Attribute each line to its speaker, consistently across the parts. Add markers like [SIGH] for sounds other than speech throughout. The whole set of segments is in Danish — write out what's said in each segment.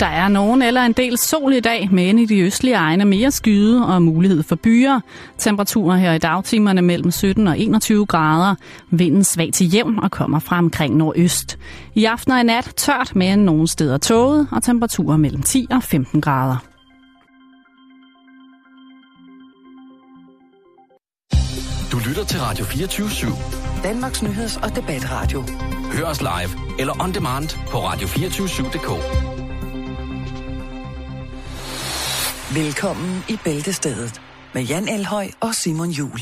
Speaker 1: Der er nogen eller en del sol i dag, men i de østlige egne mere skyde og mulighed for byer. Temperaturer her i dagtimerne mellem 17 og 21 grader. Vinden svag til jævn og kommer fra omkring nordøst. I aften og i nat tørt, men nogle steder tåget og temperaturer mellem 10 og 15 grader.
Speaker 2: Du lytter til Radio 24-7.
Speaker 3: Danmarks Nyheds- og Debatradio.
Speaker 2: Hør os live eller on demand på radio247.dk.
Speaker 3: Velkommen i Bæltestedet med Jan Elhøj og Simon Jul.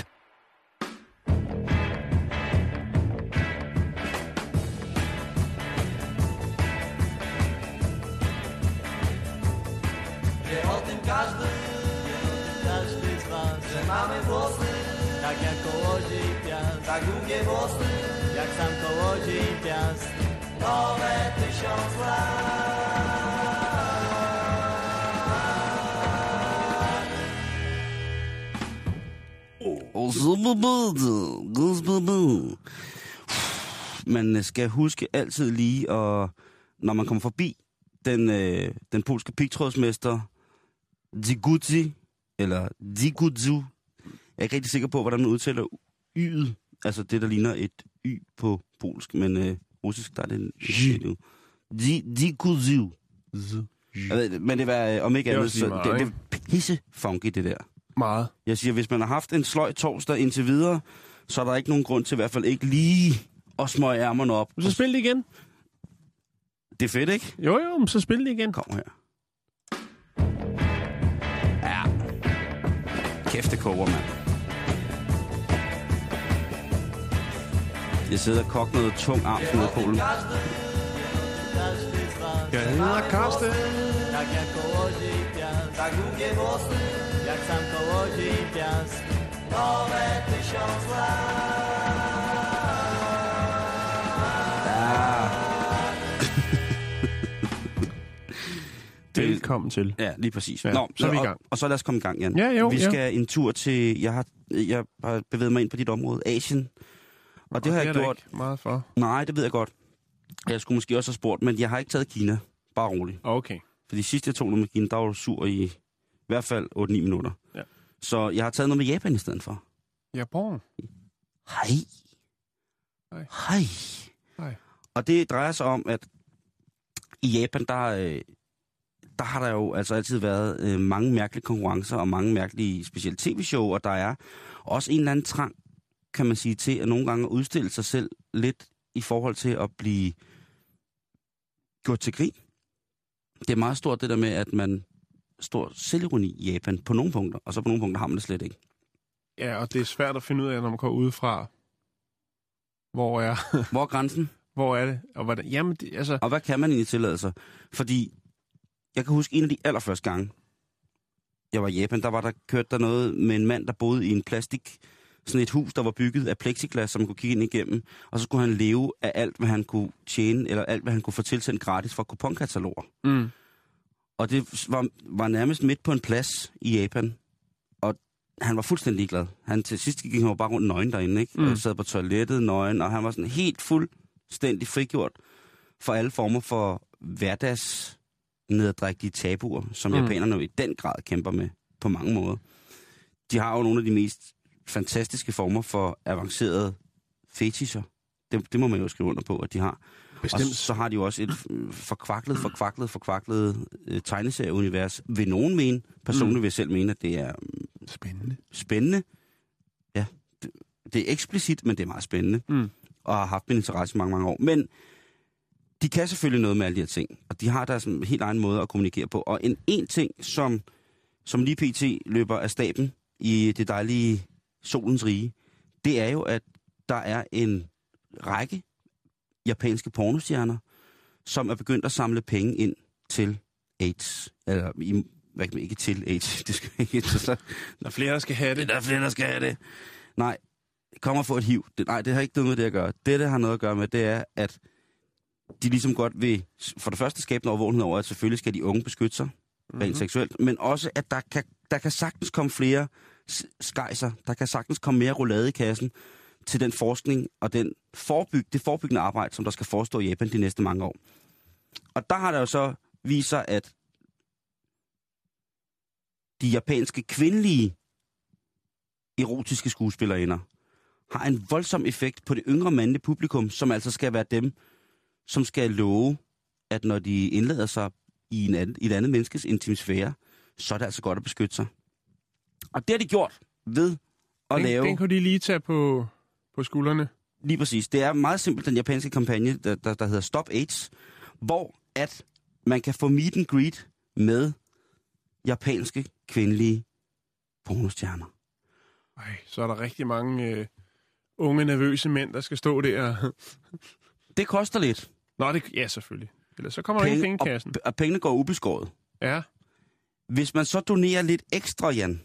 Speaker 4: mamy włosy, tak jak kołodziej piast, tak długie włosy, jak sam piast, nowe tysiąc
Speaker 5: Man skal huske altid lige, at, når man kommer forbi den, øh, den polske pigtrådsmester Dzigudzi, eller Dzigudzu. Jeg er ikke rigtig sikker på, hvordan man udtaler y'et, altså det, der ligner et y på polsk, men øh, russisk, der er det en. Dzigudzu. Men det var, øh, om ikke
Speaker 6: Det
Speaker 5: andet, så det, det er pisse funky, det der.
Speaker 6: Meget.
Speaker 5: Jeg siger, hvis man har haft en sløj torsdag indtil videre, så er der ikke nogen grund til i hvert fald ikke lige at smøge ærmerne op.
Speaker 6: Så spil det igen.
Speaker 5: Det er fedt, ikke?
Speaker 6: Jo, jo, men så spil det igen.
Speaker 5: Kom her. Ja. Kæft, det koger, mand. Jeg sidder og koger noget tung arm nede i Polen.
Speaker 4: każdy z was,
Speaker 6: Jeg hedder Karsten.
Speaker 4: jak kołodziej piast, tak długie włosy, jak sam kołodziej piast, nowe tysiąc
Speaker 6: Velkommen til.
Speaker 5: Ja, lige præcis.
Speaker 6: Ja,
Speaker 5: Nå,
Speaker 6: så er vi i
Speaker 5: og,
Speaker 6: gang.
Speaker 5: og så lad os komme i gang, Jan.
Speaker 6: Ja, jo,
Speaker 5: vi
Speaker 6: ja.
Speaker 5: skal en tur til... Jeg har, jeg har bevæget mig ind på dit område, Asien. Og det har jeg gjort...
Speaker 6: Ikke meget for.
Speaker 5: Nej, det ved jeg godt. Jeg skulle måske også have spurgt, men jeg har ikke taget Kina. Bare roligt.
Speaker 6: Okay.
Speaker 5: Fordi sidst jeg tog noget med Kina, der var du sur i, i hvert fald 8-9 minutter.
Speaker 6: Ja.
Speaker 5: Så jeg har taget noget med Japan i stedet for.
Speaker 6: Japan.
Speaker 5: Hej.
Speaker 6: Hej.
Speaker 5: Hej.
Speaker 6: Hej.
Speaker 5: Og det drejer sig om, at i Japan, der, øh, der har der jo altså altid været øh, mange mærkelige konkurrencer og mange mærkelige specielle tv-show, og der er også en eller anden trang, kan man sige, til at nogle gange udstille sig selv lidt i forhold til at blive gjort til grin. Det er meget stort det der med, at man stor selvironi i Japan på nogle punkter, og så på nogle punkter har man det slet ikke.
Speaker 6: Ja, og det er svært at finde ud af, når man går udefra. Hvor er, [LAUGHS]
Speaker 5: Hvor er grænsen?
Speaker 6: hvor er det? Og hvordan? Jamen, det, altså...
Speaker 5: Og hvad kan man egentlig tillade sig? Fordi jeg kan huske en af de allerførste gange, jeg var i Japan, der var der kørt der noget med en mand, der boede i en plastik, sådan et hus, der var bygget af plexiglas, som man kunne kigge ind igennem. Og så skulle han leve af alt, hvad han kunne tjene, eller alt, hvad han kunne få tilsendt gratis fra kuponkataloger.
Speaker 6: Mm.
Speaker 5: Og det var, var nærmest midt på en plads i Japan. Og han var fuldstændig ligeglad. Han til sidst gik han bare rundt nøgen derinde, ikke?
Speaker 6: Mm.
Speaker 5: Og sad på toilettet nøgen, og han var sådan helt fuldstændig frigjort for alle former for hverdags nederdrægtige tabuer, som
Speaker 6: Mm.
Speaker 5: mm. japanerne jo i den grad kæmper med på mange måder. De har jo nogle af de mest fantastiske former for avancerede fetischer. Det, det må man jo skrive under på, at de har. Og så har de jo også et øh, forkvaklet, forkvaklet, forkvaklet øh, tegneserieunivers. Vil nogen mene, personligt
Speaker 6: Mm.
Speaker 5: vil jeg selv mene, at det er
Speaker 6: Spændende.
Speaker 5: spændende. Ja, det, det er eksplicit, men det er meget spændende.
Speaker 6: Mm.
Speaker 5: Og har haft min interesse i mange, mange år. Men de kan selvfølgelig noget med alle de her ting. Og de har deres sådan helt egen måde at kommunikere på. Og en, en ting, som, som lige pt. løber af staben i det dejlige solens rige, det er jo, at der er en række japanske pornostjerner, som er begyndt at samle penge ind til AIDS. Eller i, hvad ikke til AIDS? [LAUGHS] Det skal ikke så,
Speaker 6: Der er flere, der skal have det.
Speaker 5: der er flere, der skal have det. Nej, kom og få et hiv. Det, nej, det har ikke noget med det at gøre. Det, det har noget at gøre med, det er, at de ligesom godt vil, for det første skabe en overvågenhed over, at selvfølgelig skal de unge beskytte sig, rent
Speaker 6: Mhm.
Speaker 5: seksuelt, men også, at der kan, der kan sagtens komme flere skejser, der kan sagtens komme mere roulade i kassen til den forskning og den forebyg, det forebyggende arbejde, som der skal forestå i Japan de næste mange år. Og der har der jo så viser, at de japanske kvindelige erotiske skuespillerinder har en voldsom effekt på det yngre mandlige publikum, som altså skal være dem, som skal love, at når de indlader sig i, en anden, i et andet menneskes intimsfære, så er det altså godt at beskytte sig. Og det har de gjort ved at
Speaker 6: Den,
Speaker 5: lave...
Speaker 6: den kunne de lige tage på, på skuldrene.
Speaker 5: Lige præcis. Det er meget simpelt, den japanske kampagne, der, der, der hedder Stop AIDS, hvor at man kan få meet and greet med japanske kvindelige pornostjerner.
Speaker 6: Ej, så er der rigtig mange øh, unge, nervøse mænd, der skal stå der. [LAUGHS]
Speaker 5: Det koster lidt.
Speaker 6: Nå, det, ja, selvfølgelig. Ellers så kommer der ingen penge i kassen.
Speaker 5: og, og pengene går ubeskåret.
Speaker 6: Ja,
Speaker 5: Hvis man så donerer lidt ekstra, Jan,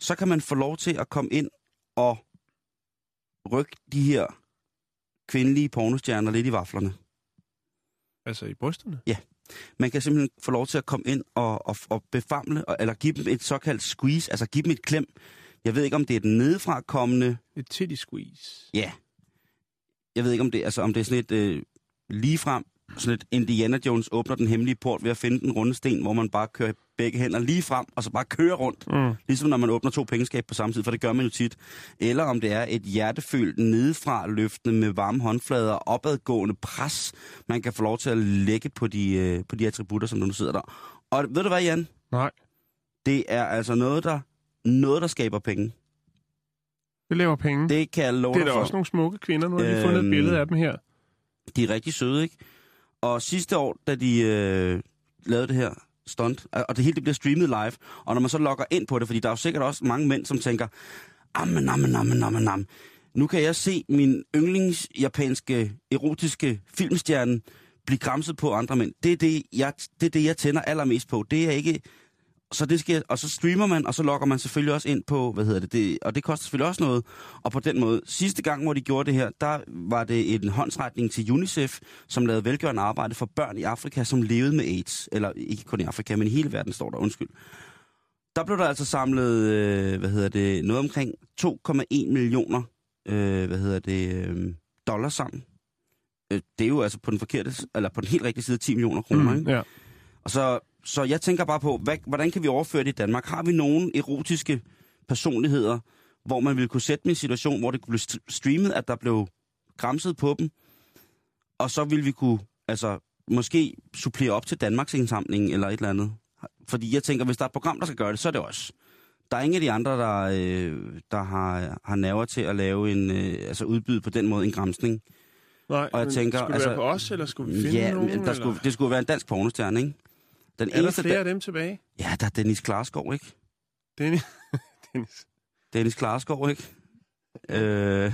Speaker 5: så kan man få lov til at komme ind og rykke de her kvindelige pornostjerner lidt i vaflerne.
Speaker 6: altså i brysterne.
Speaker 5: Man kan simpelthen få lov til at komme ind og, og, og befamle, og, eller give dem et såkaldt squeeze, altså give dem et klem. Jeg ved ikke, om det er den nedefra kommende...
Speaker 6: Et titty squeeze.
Speaker 5: Ja. Jeg ved ikke, om det, altså, om det er sådan et øh, ligefrem, sådan et Indiana Jones åbner den hemmelige port ved at finde den runde sten, hvor man bare kører begge hænder lige frem, og så bare kører rundt.
Speaker 6: Mm.
Speaker 5: Ligesom når man åbner to pengeskab på samme tid, for det gør man jo tit. Eller om det er et hjertefølt nedefra løftende med varme håndflader og opadgående pres, man kan få lov til at lægge på de, øh, på de attributter, som du nu sidder der. Og ved du hvad, Jan?
Speaker 6: Nej,
Speaker 5: Det er altså noget, der, noget, der skaber penge.
Speaker 6: det laver penge. Det,
Speaker 5: kan jeg love
Speaker 6: det er da
Speaker 5: for.
Speaker 6: også nogle smukke kvinder. Nu har jeg lige fundet et
Speaker 5: Øhm,
Speaker 6: billede af dem her.
Speaker 5: De er rigtig søde, ikke? Og sidste år, da de øh, lavede det her stunt, og det hele det bliver streamet live, og når man så logger ind på det, fordi der er jo sikkert også mange mænd, som tænker, ammen, ammen, ammen, ammen, ammen. Nu kan jeg se min yndlings japanske erotiske filmstjerne blive kramset på andre mænd. Det er det, jeg, det er det, jeg tænder allermest på. Det er ikke... Så det skal, og så streamer man, og så logger man selvfølgelig også ind på, hvad hedder det, det, og det koster selvfølgelig også noget. Og på den måde, sidste gang, hvor de gjorde det her, der var det en håndsretning til UNICEF, som lavede velgørende arbejde for børn i Afrika, som levede med AIDS. Eller ikke kun i Afrika, men i hele verden står der, undskyld. Der blev der altså samlet, øh, hvad hedder det, noget omkring 2,1 millioner, øh, hvad hedder det, øh, dollars sammen. Øh, det er jo altså på den forkerte, eller på den helt rigtige side 10 millioner kroner, ikke?
Speaker 6: Ja.
Speaker 5: Og så, så jeg tænker bare på, hvad, hvordan kan vi overføre det i Danmark? Har vi nogle erotiske personligheder, hvor man ville kunne sætte dem i en situation, hvor det kunne blive st- streamet, at der blev græmset på dem, og så ville vi kunne, altså, måske supplere op til Danmarks indsamling eller et eller andet. Fordi jeg tænker, hvis der er et program, der skal gøre det, så er det os. Der er ingen af de andre, der, øh, der har, har nerver til at lave en, øh, altså udbyde på den måde en græmsning.
Speaker 6: Nej,
Speaker 5: Og jeg tænker,
Speaker 6: skulle det
Speaker 5: altså-
Speaker 6: være på os, eller skulle vi finde
Speaker 5: Ja,
Speaker 6: nogen?
Speaker 5: der skulle,
Speaker 6: eller?
Speaker 5: det skulle være en dansk pornostjerne, ikke? Den
Speaker 6: Er der
Speaker 5: eneste,
Speaker 6: flere
Speaker 5: der,
Speaker 6: af dem tilbage?
Speaker 5: ja, der er Dennis Klarskov, ikke?
Speaker 6: Dennis. [LAUGHS] Dennis.
Speaker 5: Dennis Klarskov, ikke? Øh,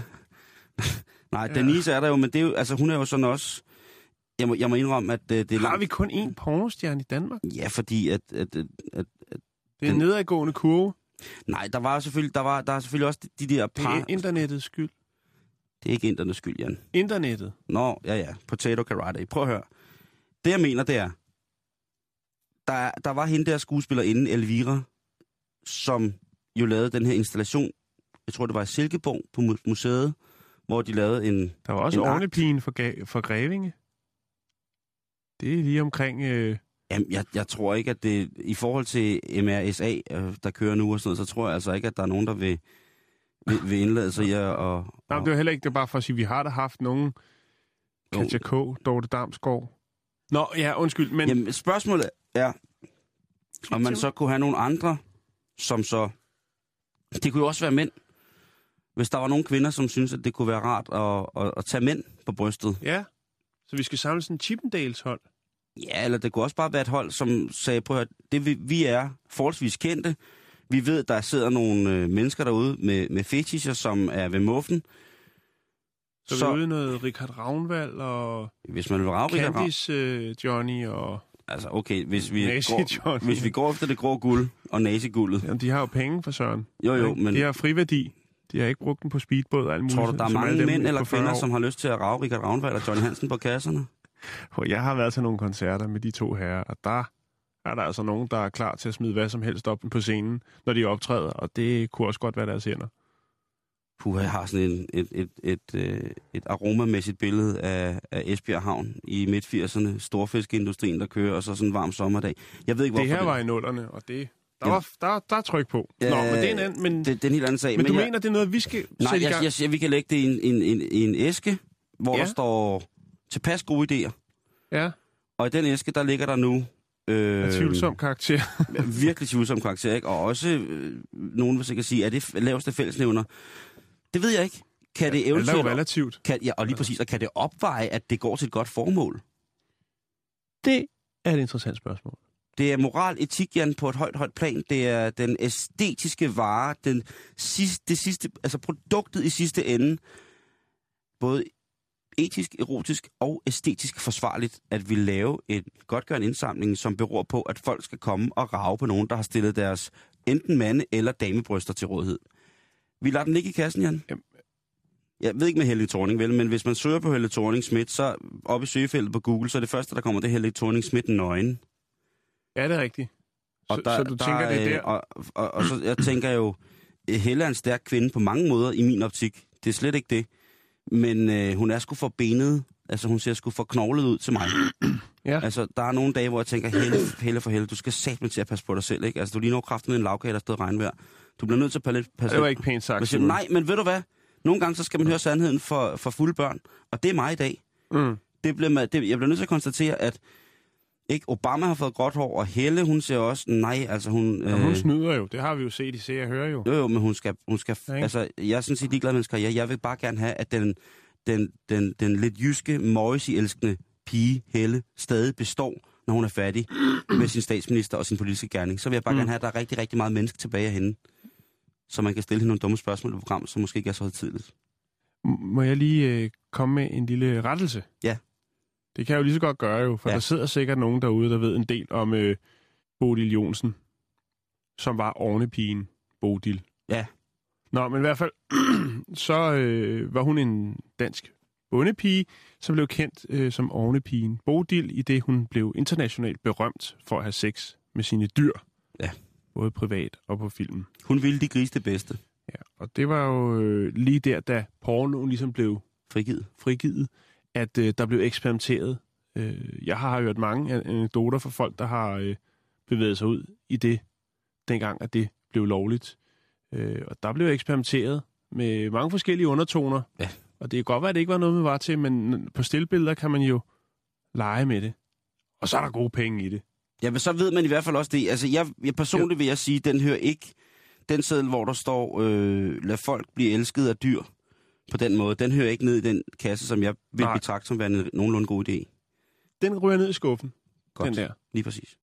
Speaker 5: [LAUGHS] nej,
Speaker 6: Ja.
Speaker 5: Denise er der jo, men det er jo, altså, hun er jo sådan også... Jeg må, jeg må indrømme, at øh, det er
Speaker 6: Har
Speaker 5: langt...
Speaker 6: vi kun én pornostjerne i Danmark?
Speaker 5: Ja, fordi at, at, at, at...
Speaker 6: Det er en
Speaker 5: Den-
Speaker 6: nedadgående kurve.
Speaker 5: Nej, der var selvfølgelig, der var, der er selvfølgelig også de der
Speaker 6: Det
Speaker 5: par...
Speaker 6: er internettets skyld.
Speaker 5: Det er ikke internettets skyld, Jan.
Speaker 6: Internettet.
Speaker 5: Nå, ja, ja. Potato karate. Prøv at høre. Det, jeg mener, det er... Der, der var hende der skuespillerinde, Elvira, som jo lavede den her installation. Jeg tror, det var i Silkeborg på mu- museet, hvor de lavede en...
Speaker 6: Der var også
Speaker 5: En akt.
Speaker 6: ordnepigen for, for Grevinge. Det er lige omkring... Øh,
Speaker 5: Jamen, jeg, jeg tror ikke, at det... I forhold til MRSA, øh, der kører nu og sådan noget, så tror jeg altså ikke, at der er nogen, der vil, vil, vil indlade sig i at... Og,
Speaker 6: nej, men det var heller ikke det bare for at sige, at vi har da haft nogen... Katja K., Dorte Damsgaard. Nå, ja, undskyld, men...
Speaker 5: Jamen, spørgsmålet er, om man så kunne have nogle andre, som så... Det kunne jo også være mænd. Hvis der var nogle kvinder, som synes at det kunne være rart at, at, at tage mænd på brystet.
Speaker 6: Ja, så vi skal samle sådan en Chippendales-hold.
Speaker 5: Ja, eller det kunne også bare være et hold, som sagde, prøv at det vi, vi er forholdsvis kendte. Vi ved, der sidder nogle øh, mennesker derude med, med fetischer, som er ved muffen.
Speaker 6: Så, så... vi ude noget Richard Ravnvald og
Speaker 5: hvis man vil rave Richard Ravn-
Speaker 6: Candice øh, Johnny og...
Speaker 5: Altså, okay, hvis vi, går, hvis vi går efter det grå guld og naziguldet.
Speaker 6: Jamen, de har jo penge for Søren.
Speaker 5: Jo, jo, men
Speaker 6: De har friværdi. De har ikke brugt den på speedbåd og alt muligt.
Speaker 5: tror du, der er mange mænd eller
Speaker 6: på 40
Speaker 5: kvinder, som har lyst til at rave Richard Ravnvald og Johnny Hansen på kasserne?
Speaker 6: Jeg har været til nogle koncerter med de to herrer, og der er der altså nogen, der er klar til at smide hvad som helst op på scenen, når de optræder, og det kunne også godt være deres hænder.
Speaker 5: Puh, jeg har sådan en, et, et, et, et, et aromamæssigt billede af, af Esbjerg Havn i midt-80'erne. Storfiskeindustrien, der kører, og så sådan en varm sommerdag. Jeg ved ikke, hvorfor
Speaker 6: Det her var i nullerne, og det... Der,
Speaker 5: Ja.
Speaker 6: var, der, der er tryk på. Nå, men det er en anden... Men,
Speaker 5: det, det er en helt anden sag.
Speaker 6: men du
Speaker 5: jeg,
Speaker 6: mener, det er noget, vi skal
Speaker 5: Nej,
Speaker 6: sætte i
Speaker 5: jeg,
Speaker 6: gang?
Speaker 5: jeg siger, vi kan lægge det i en, en, en, en æske, hvor
Speaker 6: Ja.
Speaker 5: der står tilpas gode idéer.
Speaker 6: Ja,
Speaker 5: Og i den æske, der ligger der nu... Øh,
Speaker 6: tvivlsom karakter. [LAUGHS]
Speaker 5: virkelig tvivlsom karakter, ikke? Og også, øh, nogen vil sikkert sige, er det laveste fællesnævner? Det ved jeg ikke. Kan det
Speaker 6: Alt er jo
Speaker 5: eventuelt...
Speaker 6: relativt.
Speaker 5: Kan, ja, og lige præcis, og kan det opveje, at det går til et godt formål?
Speaker 6: Det er et interessant spørgsmål.
Speaker 5: Det er moral, etik, Jan, på et højt, højt plan. Det er den æstetiske vare, den sidste, det sidste, altså produktet i sidste ende. Både etisk, erotisk og æstetisk forsvarligt, at vi lave en godgørende indsamling, som beror på, at folk skal komme og rave på nogen, der har stillet deres enten mande- eller damebryster til rådighed. Vi lader den ligge i kassen, Jan.
Speaker 6: Jamen.
Speaker 5: Jeg ved ikke med Helle Thorning, vel, men hvis man søger på Helle Thorning Schmidt, så oppe i søgefeltet på Google, så er det første, der kommer, det Helle Thorning Schmidt nøgen.
Speaker 6: Ja, det er rigtigt. Så, så du tænker, det er der?
Speaker 5: Og, og, og så jeg tænker jo, Helle er en stærk kvinde på mange måder i min optik. Det er slet ikke det. Men øh, hun er sgu for benet. Altså hun ser sgu for knoglet ud til mig.
Speaker 6: Ja.
Speaker 5: Altså der er nogle dage, hvor jeg tænker, Helle, Helle for Helle, du skal satme til at passe på dig selv. Ikke? Altså du ligner jo kraften en lavkage, der stod regnvejr. Du bliver nødt til at passe, passe
Speaker 6: Det var ikke pænt sagt.
Speaker 5: Siger. Nej, men ved du hvad? Nogle gange så skal man høre sandheden for, for fulde børn. Og det er mig i dag
Speaker 6: Mm.
Speaker 5: det bliver, ma- det, jeg bliver nødt til at konstatere, at ikke Obama har fået gråt hår, og Helle, hun siger også, nej, altså hun...
Speaker 6: Jamen, hun snyder jo. Det har vi jo set i Se og Høre jo.
Speaker 5: jo, jo, men hun skal... Hun skal
Speaker 6: Ja, ikke?
Speaker 5: altså, jeg er sådan set ligeglad med hendes karriere. Jeg vil bare gerne have, at den, den, den, den lidt jyske, Morrissey-elskende pige, Helle, stadig består, når hun er færdig med sin statsminister og sin politiske gerning. Så vil jeg bare
Speaker 6: mm.
Speaker 5: gerne have, at der er rigtig, rigtig meget menneske tilbage af hende. Så man kan stille hende nogle dumme spørgsmål i programmet, som måske ikke er så tidligt.
Speaker 6: Må jeg lige øh, komme med en lille rettelse?
Speaker 5: Ja.
Speaker 6: Det kan jeg jo lige så godt gøre jo, for. Ja. der sidder sikkert nogen derude, der ved en del om øh, Bodil Jonsen, som var ovnepigen Bodil.
Speaker 5: Ja.
Speaker 6: Nå, men i hvert fald, [CLEARS THROAT] så øh, var hun en dansk bondepige, som blev kendt øh, som ovnepigen Bodil, i det hun blev internationalt berømt for at have sex med sine dyr.
Speaker 5: Ja.
Speaker 6: Både privat og på filmen.
Speaker 5: Hun ville de grise det bedste.
Speaker 6: Ja, og det var jo øh, lige der, da pornoen ligesom blev
Speaker 5: Frigivet.
Speaker 6: frigivet, at øh, der blev eksperimenteret. Øh, jeg har hørt mange an- anekdoter fra folk, der har øh, bevæget sig ud i det, dengang at det blev lovligt. Øh, og der blev eksperimenteret med mange forskellige undertoner.
Speaker 5: Ja.
Speaker 6: Og det kan godt være, at det ikke var noget, man var til, men på stillbilleder kan man jo lege med det. Og så er der gode penge i det.
Speaker 5: Ja, men så ved man i hvert fald også det. Altså, jeg, jeg personligt vil jeg sige, den hører ikke den seddel, hvor der står, øh, lad folk blive elsket af dyr på den måde. Den hører ikke ned i den kasse, som jeg vil
Speaker 6: Nej.
Speaker 5: betragte som værende en nogenlunde god idé.
Speaker 6: Den ryger ned i skuffen,
Speaker 5: Godt.
Speaker 6: den der.
Speaker 5: Lige præcis.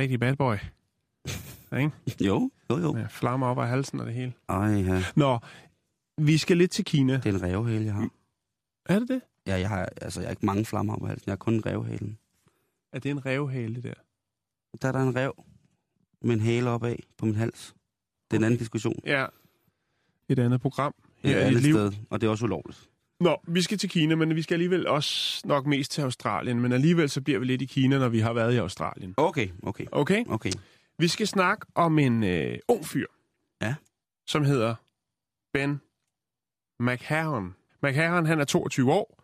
Speaker 6: Rigtig bad boy. Ikke? [LAUGHS]
Speaker 5: Jo, jo, jo.
Speaker 6: Med flammer op af halsen og det hele.
Speaker 5: Ej, ja.
Speaker 6: Nå, vi skal lidt til Kina.
Speaker 5: Det er en revhale, jeg har.
Speaker 6: Er det det?
Speaker 5: Ja, jeg har, altså, jeg har ikke mange flammer på halsen. Jeg har kun en revhale.
Speaker 6: Er det en revhale, det der?
Speaker 5: Der er der en rev med en hale opad på min hals. Det er en anden diskussion.
Speaker 6: Ja. Et andet program
Speaker 5: Et
Speaker 6: her dit
Speaker 5: andet
Speaker 6: liv.
Speaker 5: sted, og det er også ulovligt.
Speaker 6: Nå, vi skal til Kina, men vi skal alligevel også nok mest til Australien. Men alligevel så bliver vi lidt i Kina, når vi har været i Australien.
Speaker 5: Okay, okay,
Speaker 6: Okay?
Speaker 5: okay.
Speaker 6: Vi skal snakke om en øh, ung fyr.
Speaker 5: Ja.
Speaker 6: Som hedder Ben McHarren. McHarren, han er 22 år.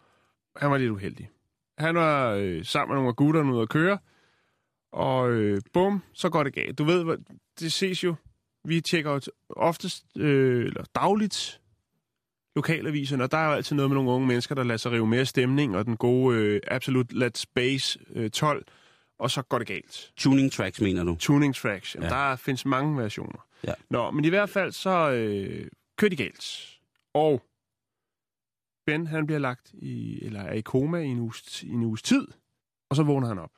Speaker 6: Han var lidt uheldig. Han var øh, sammen med nogle af gutterne ude at køre. Og øh, bum, så går det galt. Du ved, det ses jo. Vi tjekker jo t- oftest, øh, eller dagligt, lokalaviserne, og der er jo altid noget med nogle unge mennesker, der lader sig rive mere stemning, og den gode øh, Absolute Let's Space øh, 12, og så går det galt.
Speaker 5: Tuning tracks, mener du?
Speaker 6: Tuning tracks. Jamen,
Speaker 5: Ja.
Speaker 6: Der findes mange versioner.
Speaker 5: Ja.
Speaker 6: Nå, men i hvert fald så øh, kører de galt. Og Ben, han bliver lagt i, eller er i koma i en, uges, i en uges tid, og så vågner han op.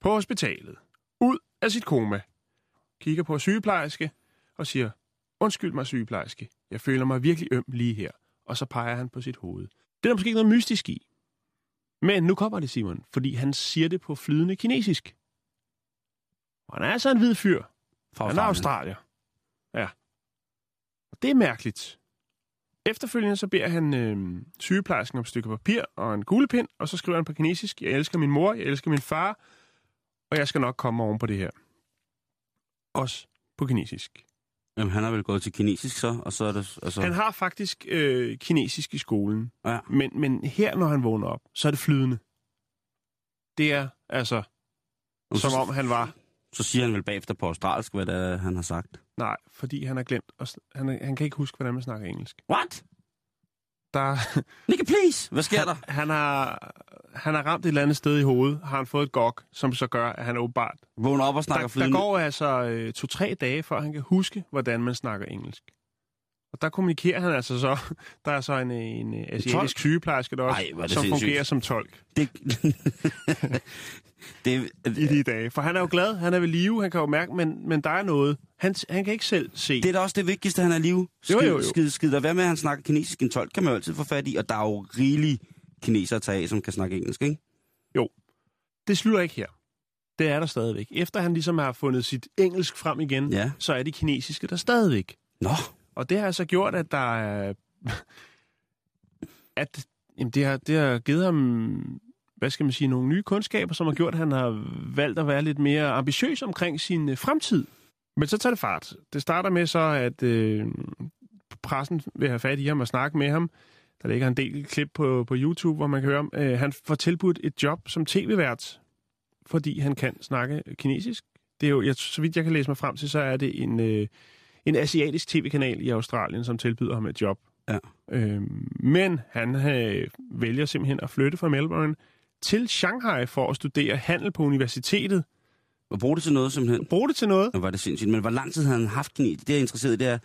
Speaker 6: På hospitalet. Ud af sit koma. Kigger på sygeplejerske og siger, undskyld mig sygeplejerske, jeg føler mig virkelig øm lige her. Og så peger han på sit hoved. Det er der måske ikke noget mystisk i. Men nu kommer det, Simon, fordi han siger det på flydende kinesisk. Og han er altså en hvid fyr.
Speaker 5: Fra
Speaker 6: Han er australier. Ja. Og det er mærkeligt. Efterfølgende så beder han øh, sygeplejersken om et stykke papir og en kuglepind, og så skriver han på kinesisk, jeg elsker min mor, jeg elsker min far, og jeg skal nok komme oven på det her. Også på kinesisk.
Speaker 5: Jamen, han er vel gået til kinesisk så, og så er det... Altså,
Speaker 6: Han har faktisk øh, kinesisk i skolen,
Speaker 5: ja.
Speaker 6: men, men her, når han vågner op, så er det flydende. Det er altså, som om han var...
Speaker 5: Så siger han vel bagefter på australsk, hvad det er, han har sagt.
Speaker 6: Nej, fordi han har glemt... sn- Han, han kan ikke huske, hvordan man snakker engelsk.
Speaker 5: What?
Speaker 6: Der,
Speaker 5: Nicky, please! Hvad sker der?
Speaker 6: han, har, han har ramt et eller andet sted i hovedet, har han fået et gok, som så gør, at han er åbenbart...
Speaker 5: Vågner op og snakker
Speaker 6: Der, der
Speaker 5: flydende.
Speaker 6: går altså øh, to-tre dage, før han kan huske, hvordan man snakker engelsk. Og der kommunikerer han altså så... [LAUGHS] Der er så en, en, en asiatisk sygeplejerske, der også,
Speaker 5: Ej,
Speaker 6: som
Speaker 5: sindssygt.
Speaker 6: fungerer som tolk
Speaker 5: Det, [LAUGHS] det,
Speaker 6: i de dage. For han er jo glad, han er ved live, han kan jo mærke, men, men der er noget. Han, han kan ikke selv se.
Speaker 5: det er da også det vigtigste, han er live. Skid,
Speaker 6: Jo, jo, jo.
Speaker 5: Skid, skid, og hvad med, at han snakker kinesisk? En tolk kan man jo altid få fat i, og der er jo rigelige kinesere at tage af, som kan snakke engelsk, ikke?
Speaker 6: Det slutter ikke her. Det er der stadigvæk. Efter han ligesom har fundet sit engelsk frem igen,
Speaker 5: Ja.
Speaker 6: så er det kinesiske der stadigvæk.
Speaker 5: Nå,
Speaker 6: Og det har altså gjort, at der er... at jamen, det, har, det har givet ham, hvad skal man sige, nogle nye kundskaber, som har gjort, at han har valgt at være lidt mere ambitiøs omkring sin øh, fremtid. Men så tager det fart. Det starter med så, at øh, pressen vil have fat i ham og snakke med ham. Der ligger en del klip på, på YouTube, hvor man kan høre om. Øh, han får tilbudt et job som tv-vært, fordi han kan snakke kinesisk. Det er jo, jeg, så vidt jeg kan læse mig frem til, så er det en, øh, en asiatisk tv-kanal i Australien, som tilbyder ham et job.
Speaker 5: Ja.
Speaker 6: Øhm, men han øh, vælger simpelthen at flytte fra Melbourne til Shanghai for at studere handel på universitetet.
Speaker 5: og bruge det til noget simpelthen.
Speaker 6: Brug det til noget.
Speaker 5: Nå, var det sindssygt. Men hvor lang tid har han haft kinesisk? Det, jeg er interesseret i, det er,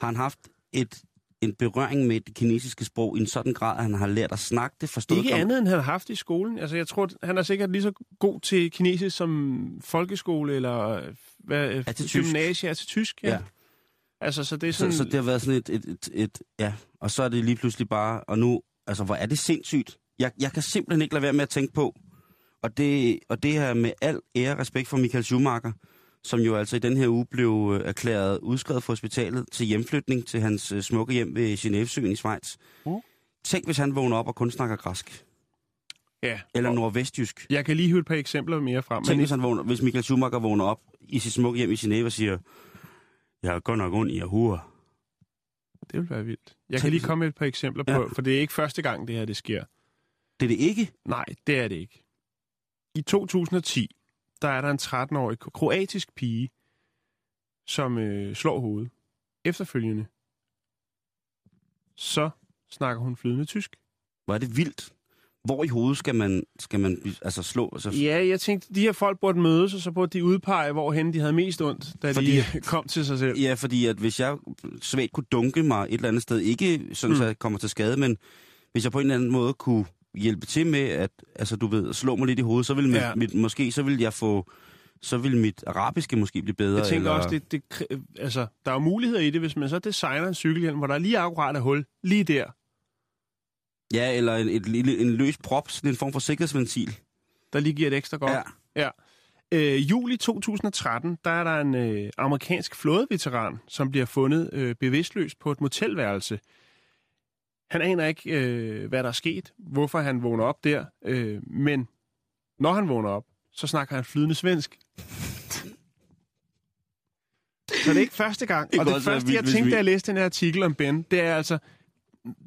Speaker 5: har han haft et, en berøring med det kinesiske sprog i en sådan grad, at han har lært at snakke det, forstået
Speaker 6: Ikke
Speaker 5: det?
Speaker 6: andet, end han har haft i skolen. Altså, jeg tror, han er sikkert lige så god til kinesisk som folkeskole eller øh, hvad,
Speaker 5: Er til tysk.
Speaker 6: gymnasie er til tysk. Ja.
Speaker 5: Ja.
Speaker 6: Altså, så det er
Speaker 5: Så,
Speaker 6: sådan...
Speaker 5: så det har været sådan et, et, et, et, ja, og så er det lige pludselig bare, og nu, altså hvor er det sindssygt. Jeg, jeg kan simpelthen ikke lade være med at tænke på, og det, og det her med al ære og respekt for Michael Schumacher, som jo altså i den her uge blev øh, erklæret udskrevet fra hospitalet til hjemflytning til hans øh, smukke hjem ved Genèvesøen i Schweiz.
Speaker 6: Mm.
Speaker 5: Tænk, hvis han vågner op og kun snakker græsk.
Speaker 6: ja.
Speaker 5: Eller nordvestjysk.
Speaker 6: Jeg kan lige hive et par eksempler mere frem.
Speaker 5: Tænk,
Speaker 6: Men
Speaker 5: hvis, han vågner, hvis Michael Schumacher vågner op i sit smukke hjem i Genève og siger, jeg har godt nok ondt i Ahura.
Speaker 6: det vil være vildt. Jeg
Speaker 5: Tænk,
Speaker 6: kan lige komme med et par eksempler på,
Speaker 5: Ja.
Speaker 6: for det er ikke første gang, det her det sker.
Speaker 5: Det er det ikke.
Speaker 6: Nej, det er det ikke. I 2010, der er der en 13-årig kroatisk pige, som øh, slår hovedet. Efterfølgende, så snakker hun flydende tysk.
Speaker 5: Hvor er det vildt. Hvor i hovedet skal man, skal man altså slå? Altså,
Speaker 6: Ja, jeg tænkte, de her folk burde mødes, og så burde de udpege, hvorhen de havde mest ondt, da
Speaker 5: Fordi-
Speaker 6: de [LAUGHS] kom til sig selv.
Speaker 5: Ja, fordi at hvis jeg svagt kunne dunke mig et eller andet sted, ikke sådan, mm. så jeg kommer til skade, men hvis jeg på en eller anden måde kunne hjælpe til med, at altså, du ved, slå mig lidt i hovedet, så ville mit,
Speaker 6: Ja.
Speaker 5: mit, måske så ville jeg få, så ville mit arabiske måske blive bedre.
Speaker 6: Jeg tænker
Speaker 5: eller,
Speaker 6: også, det, det, kræ- altså, der er jo muligheder i det, hvis man så designer en cykelhjelm, hvor der er lige akkurat et hul, lige der.
Speaker 5: Ja, eller en, et lille, en løs prop, sådan en form for sikkerhedsventil.
Speaker 6: der lige giver et ekstra godt.
Speaker 5: Ja.
Speaker 6: ja. Øh, juli 2013, der er der en øh, amerikansk flådeveteran, som bliver fundet øh, bevidstløs på et motelværelse. Han aner ikke, øh, hvad der er sket, hvorfor han vågner op der, øh, men når han vågner op, så snakker han flydende svensk. Så det er ikke første gang.
Speaker 5: Det
Speaker 6: og det første, jeg tænkte, da jeg læste den her artikel om Ben, det er altså,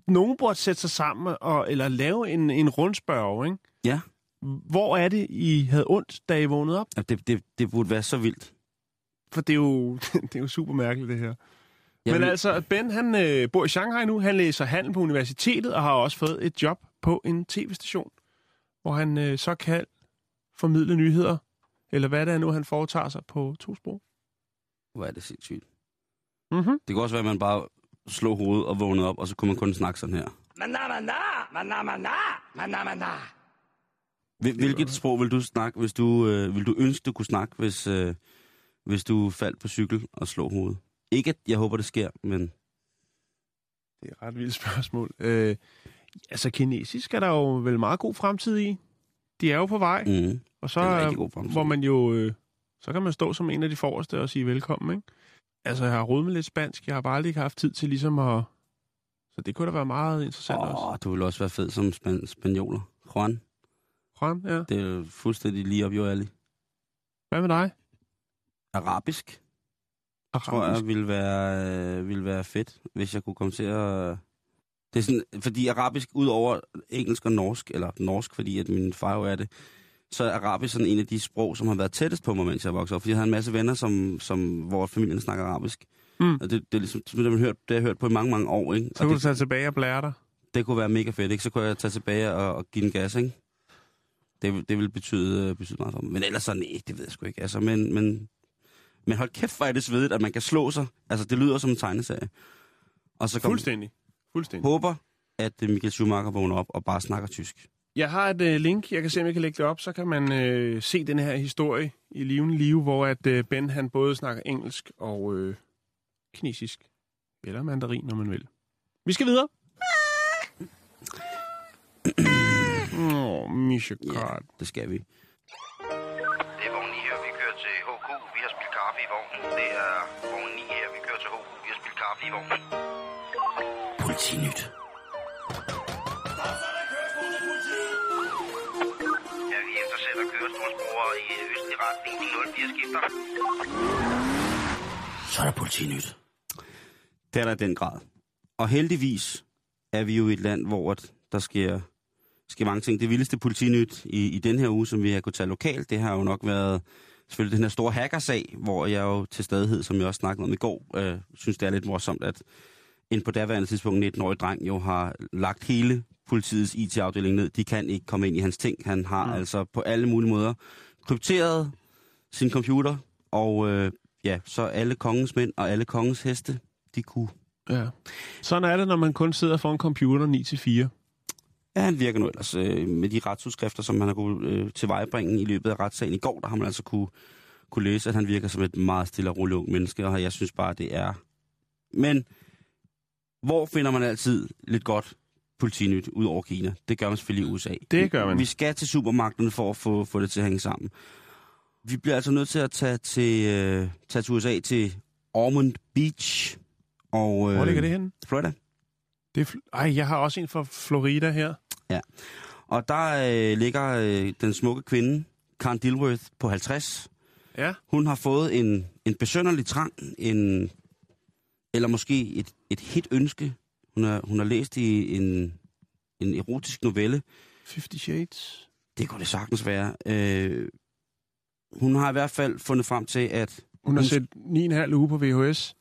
Speaker 6: nogen burde sætte sig sammen og, eller lave en, en rundspørg, ikke?
Speaker 5: Ja,
Speaker 6: Hvor er det, I havde ondt, da I vågnede op?
Speaker 5: ja det, det, det burde være så vildt.
Speaker 6: For det er jo, [LAUGHS] det er jo super mærkeligt, det her.
Speaker 5: Jeg
Speaker 6: Men altså, Ben han øh, bor i Shanghai nu. Han læser handel på universitetet og har også fået et job på en tv-station, hvor han øh, så kan formidle nyheder, eller hvad det er nu, han foretager sig på to sprog.
Speaker 5: Hvor er det sindssygt.
Speaker 6: Mm-hmm.
Speaker 5: Det kan også være, at man bare slog hovedet og vågnede op, og så kunne man kun snakke sådan her. Hvil- Hvilket sprog vil du snakke, hvis du, øh, vil du ønske, du kunne snakke, hvis, øh, hvis du faldt på cykel og slog hovedet? Ikke, at jeg håber, det sker, men
Speaker 6: Det er et ret vildt spørgsmål. Øh, Altså, kinesisk er der jo vel meget god fremtid i. De er jo på vej, mm. Og så
Speaker 5: er god fremtid.
Speaker 6: hvor man jo... Øh, så kan man stå som en af de forreste og sige velkommen, ikke? Altså, jeg har rodet med lidt spansk. Jeg har bare aldrig haft tid til ligesom at... Så det kunne da være meget interessant oh. også.
Speaker 5: Åh, du vil også være fed som span- spanioler. Juan,
Speaker 6: Juan, ja.
Speaker 5: det er jo fuldstændig lige op, jo ærlig.
Speaker 6: Hvad med dig?
Speaker 5: Arabisk, tror jeg, ville være, øh, ville være fedt, hvis jeg kunne komme til at... Det er sådan, fordi arabisk, ud over engelsk og norsk, eller norsk, fordi at min far jo er det, så er arabisk sådan en af de sprog, som har været tættest på mig, mens jeg voksede op. Fordi jeg har en masse venner, som, som, hvor familien snakker arabisk.
Speaker 6: Mm.
Speaker 5: Og det, det, er ligesom, det, har man hørt, det har jeg hørt på i mange, mange år. Ikke?
Speaker 6: Så kunne du tage tilbage og blære dig.
Speaker 5: det kunne være mega fedt, ikke? Så kunne jeg tage tilbage og, og give den gas, ikke? Det, det ville betyde, øh, betyde meget for mig. Men ellers så nej, det ved jeg sgu ikke. Altså, men, men, men hold kæft, hvor er det svedigt, at man kan slå sig. Altså, det lyder som en tegneserie. Og så kom,
Speaker 6: Fuldstændig. Fuldstændig.
Speaker 5: håber, at øh, Michael Schumacher vågner op og bare snakker tysk.
Speaker 6: Jeg har et øh, link, jeg kan se, om jeg kan lægge det op, så kan man øh, se den her historie i livende liv, hvor at øh, Ben han både snakker engelsk og øh, kinesisk. Eller mandarin, når man vil. Vi skal videre. [CLEARS THROAT] Åh, oh, Misha Kart.
Speaker 5: det skal vi.
Speaker 7: Vognen.
Speaker 5: Politinyt.
Speaker 7: Ja, vi eftersætter kørestolsbrugere i østlig retning. De 04 skifter.
Speaker 5: Så er der politinyt. Det er der i den grad. Og heldigvis er vi jo i et land, hvor at der sker, sker mange ting. Det vildeste politinyt i, i den her uge, som vi har kunnet tage lokalt, det har jo nok været selvfølgelig den her store hackersag, hvor jeg jo til stadighed, som jeg også snakkede om i går, øh, synes det er lidt morsomt, at en på daværende tidspunkt 19-årig dreng jo har lagt hele politiets IT-afdeling ned. De kan ikke komme ind i hans ting. Han har mm. altså på alle mulige måder krypteret sin computer, og øh, ja, så alle kongens mænd og alle kongens heste, de kunne...
Speaker 6: Ja. Sådan er det, når man kun sidder foran computer 9-4.
Speaker 5: Ja, han virker nu ellers øh, med de retsudskrifter, som han har kunnet øh, tilvejebringe i løbet af retssagen i går, der har man altså kunne, kunne læse, at han virker som et meget stille og roligt ung menneske, og jeg synes bare, det er... Men hvor finder man altid lidt godt politinyt ud over Kina? Det gør man selvfølgelig i USA.
Speaker 6: Det gør man.
Speaker 5: Vi skal til supermarkederne for at få, få det til at hænge sammen. Vi bliver altså nødt til at tage til, øh, tage til USA til Ormond Beach. Og, øh,
Speaker 6: Hvor ligger det henne?
Speaker 5: Florida.
Speaker 6: Det er Ej, jeg har også en fra Florida her.
Speaker 5: Og der øh, ligger øh, den smukke kvinde, Karen Dilworth, på 50.
Speaker 6: Ja.
Speaker 5: Hun har fået en, en besønderlig trang, en, eller måske et, et hit ønske. Hun har, hun har læst i en, en erotisk novelle.
Speaker 6: 50 Shades.
Speaker 5: Det kunne det sagtens være. Øh, hun har i hvert fald fundet frem til, at
Speaker 6: Hun har
Speaker 5: Hun-
Speaker 6: set 9,5 uge på VHS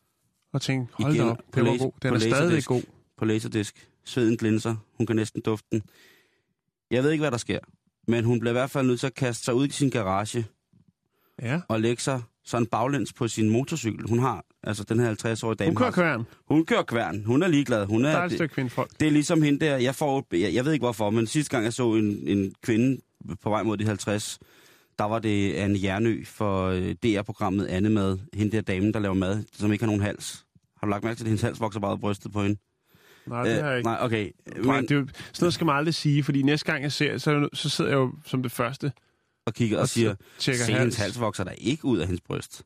Speaker 6: og tænkt, hold da
Speaker 5: Igen
Speaker 6: op,
Speaker 5: på
Speaker 6: det var god. Den er stadigvæk god.
Speaker 5: på laserdisk, sveden glinser, hun kan næsten dufte den. Jeg ved ikke, hvad der sker, men hun bliver i hvert fald nødt til at kaste sig ud i sin garage
Speaker 6: Ja.
Speaker 5: og lægge sig sådan baglæns på sin motorcykel. Hun har, altså den her 50-årige dame,
Speaker 6: Hun kører kværn.
Speaker 5: hun kører kværn. Hun er ligeglad. Hun
Speaker 6: Der er et
Speaker 5: det,
Speaker 6: stykke kvindfolk.
Speaker 5: det er ligesom hende der, jeg får, jeg, jeg ved ikke hvorfor, men sidste gang jeg så en, en kvinde på vej mod de 50, der var det Anne Jernø for øh, DR-programmet Annemad. Hende der dame, der laver mad, som ikke har nogen hals. Har du lagt mærke til, at hendes hals vokser bare ud af brystet på hende?
Speaker 6: Nej, det har jeg ikke.
Speaker 5: Nej, okay.
Speaker 6: Men, det er jo, sådan noget skal man aldrig sige, fordi næste gang jeg ser, så, så sidder jeg jo som det første
Speaker 5: og kigger og siger,
Speaker 6: tjekker
Speaker 5: se, hendes hals vokser der ikke ud af hendes bryst.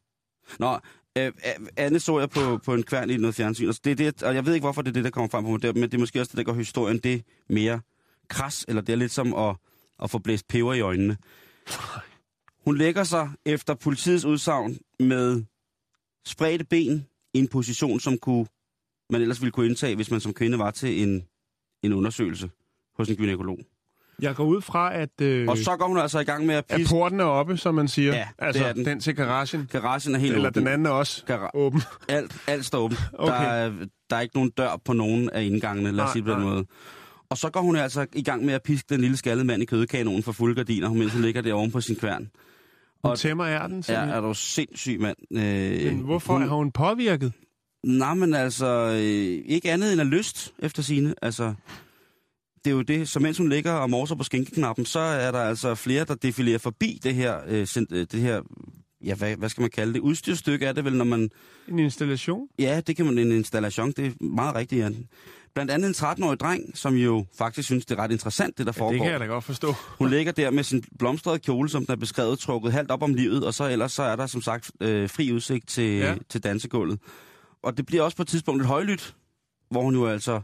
Speaker 5: Nå, øh, Anne så jeg på, på en kværn i noget fjernsyn, og, det, er det, og jeg ved ikke, hvorfor det er det, der kommer frem på mig der, men det er måske også det, der gør historien det mere kras, eller det er lidt som at, at få blæst peber i øjnene. Hun lægger sig efter politiets udsagn med spredte ben i en position, som kunne, man ellers ville kunne indtage, hvis man som kvinde var til en, en undersøgelse hos en gynekolog.
Speaker 6: Jeg går ud fra, at, øh,
Speaker 5: Og så går hun altså i gang med at
Speaker 6: at
Speaker 5: piske.
Speaker 6: porten er oppe, som man siger.
Speaker 5: Ja,
Speaker 6: altså,
Speaker 5: den.
Speaker 6: den til garagen.
Speaker 5: Garagen er helt
Speaker 6: Eller
Speaker 5: åben.
Speaker 6: den anden er også
Speaker 5: Gara-
Speaker 6: åben. [LAUGHS]
Speaker 5: alt, alt står åbent.
Speaker 6: Okay.
Speaker 5: Der, er, der er ikke nogen dør på nogen af indgangene, lad os sige på den
Speaker 6: nej.
Speaker 5: måde. Og så går hun altså i gang med at piske den lille skaldede mand i kødkanonen for fulde gardiner, mens hun ligger der oven på sin kværn.
Speaker 6: Hun
Speaker 5: Og-
Speaker 6: tæmmer er den.
Speaker 5: Ja,
Speaker 6: simpelthen.
Speaker 5: er du sindssyg, mand. Øh,
Speaker 6: Men hvorfor er hun påvirket?
Speaker 5: Nej, men altså, øh, ikke andet end af lyst efter sine. Altså, det er jo det, så mens hun ligger og morser på skinkeknappen, så er der altså flere, der defilerer forbi det her, øh, øh, det her ja, hvad, hvad skal man kalde det? Udstyrstykke er det vel, når man...
Speaker 6: En installation?
Speaker 5: Ja, det kan man en installation, det er meget rigtigt, Jan. Blandt andet en 13-årig dreng, som jo faktisk synes, det er ret interessant, det der
Speaker 6: Ja,
Speaker 5: foregår.
Speaker 6: det kan jeg da godt forstå. [LAUGHS]
Speaker 5: Hun ligger der med sin blomstrede kjole, som den er beskrevet, trukket halvt op om livet, og så ellers så er der som sagt øh, fri udsigt til,
Speaker 6: Ja.
Speaker 5: ja. til dansegulvet. Og det bliver også på et tidspunkt et højlydt, hvor hun jo altså...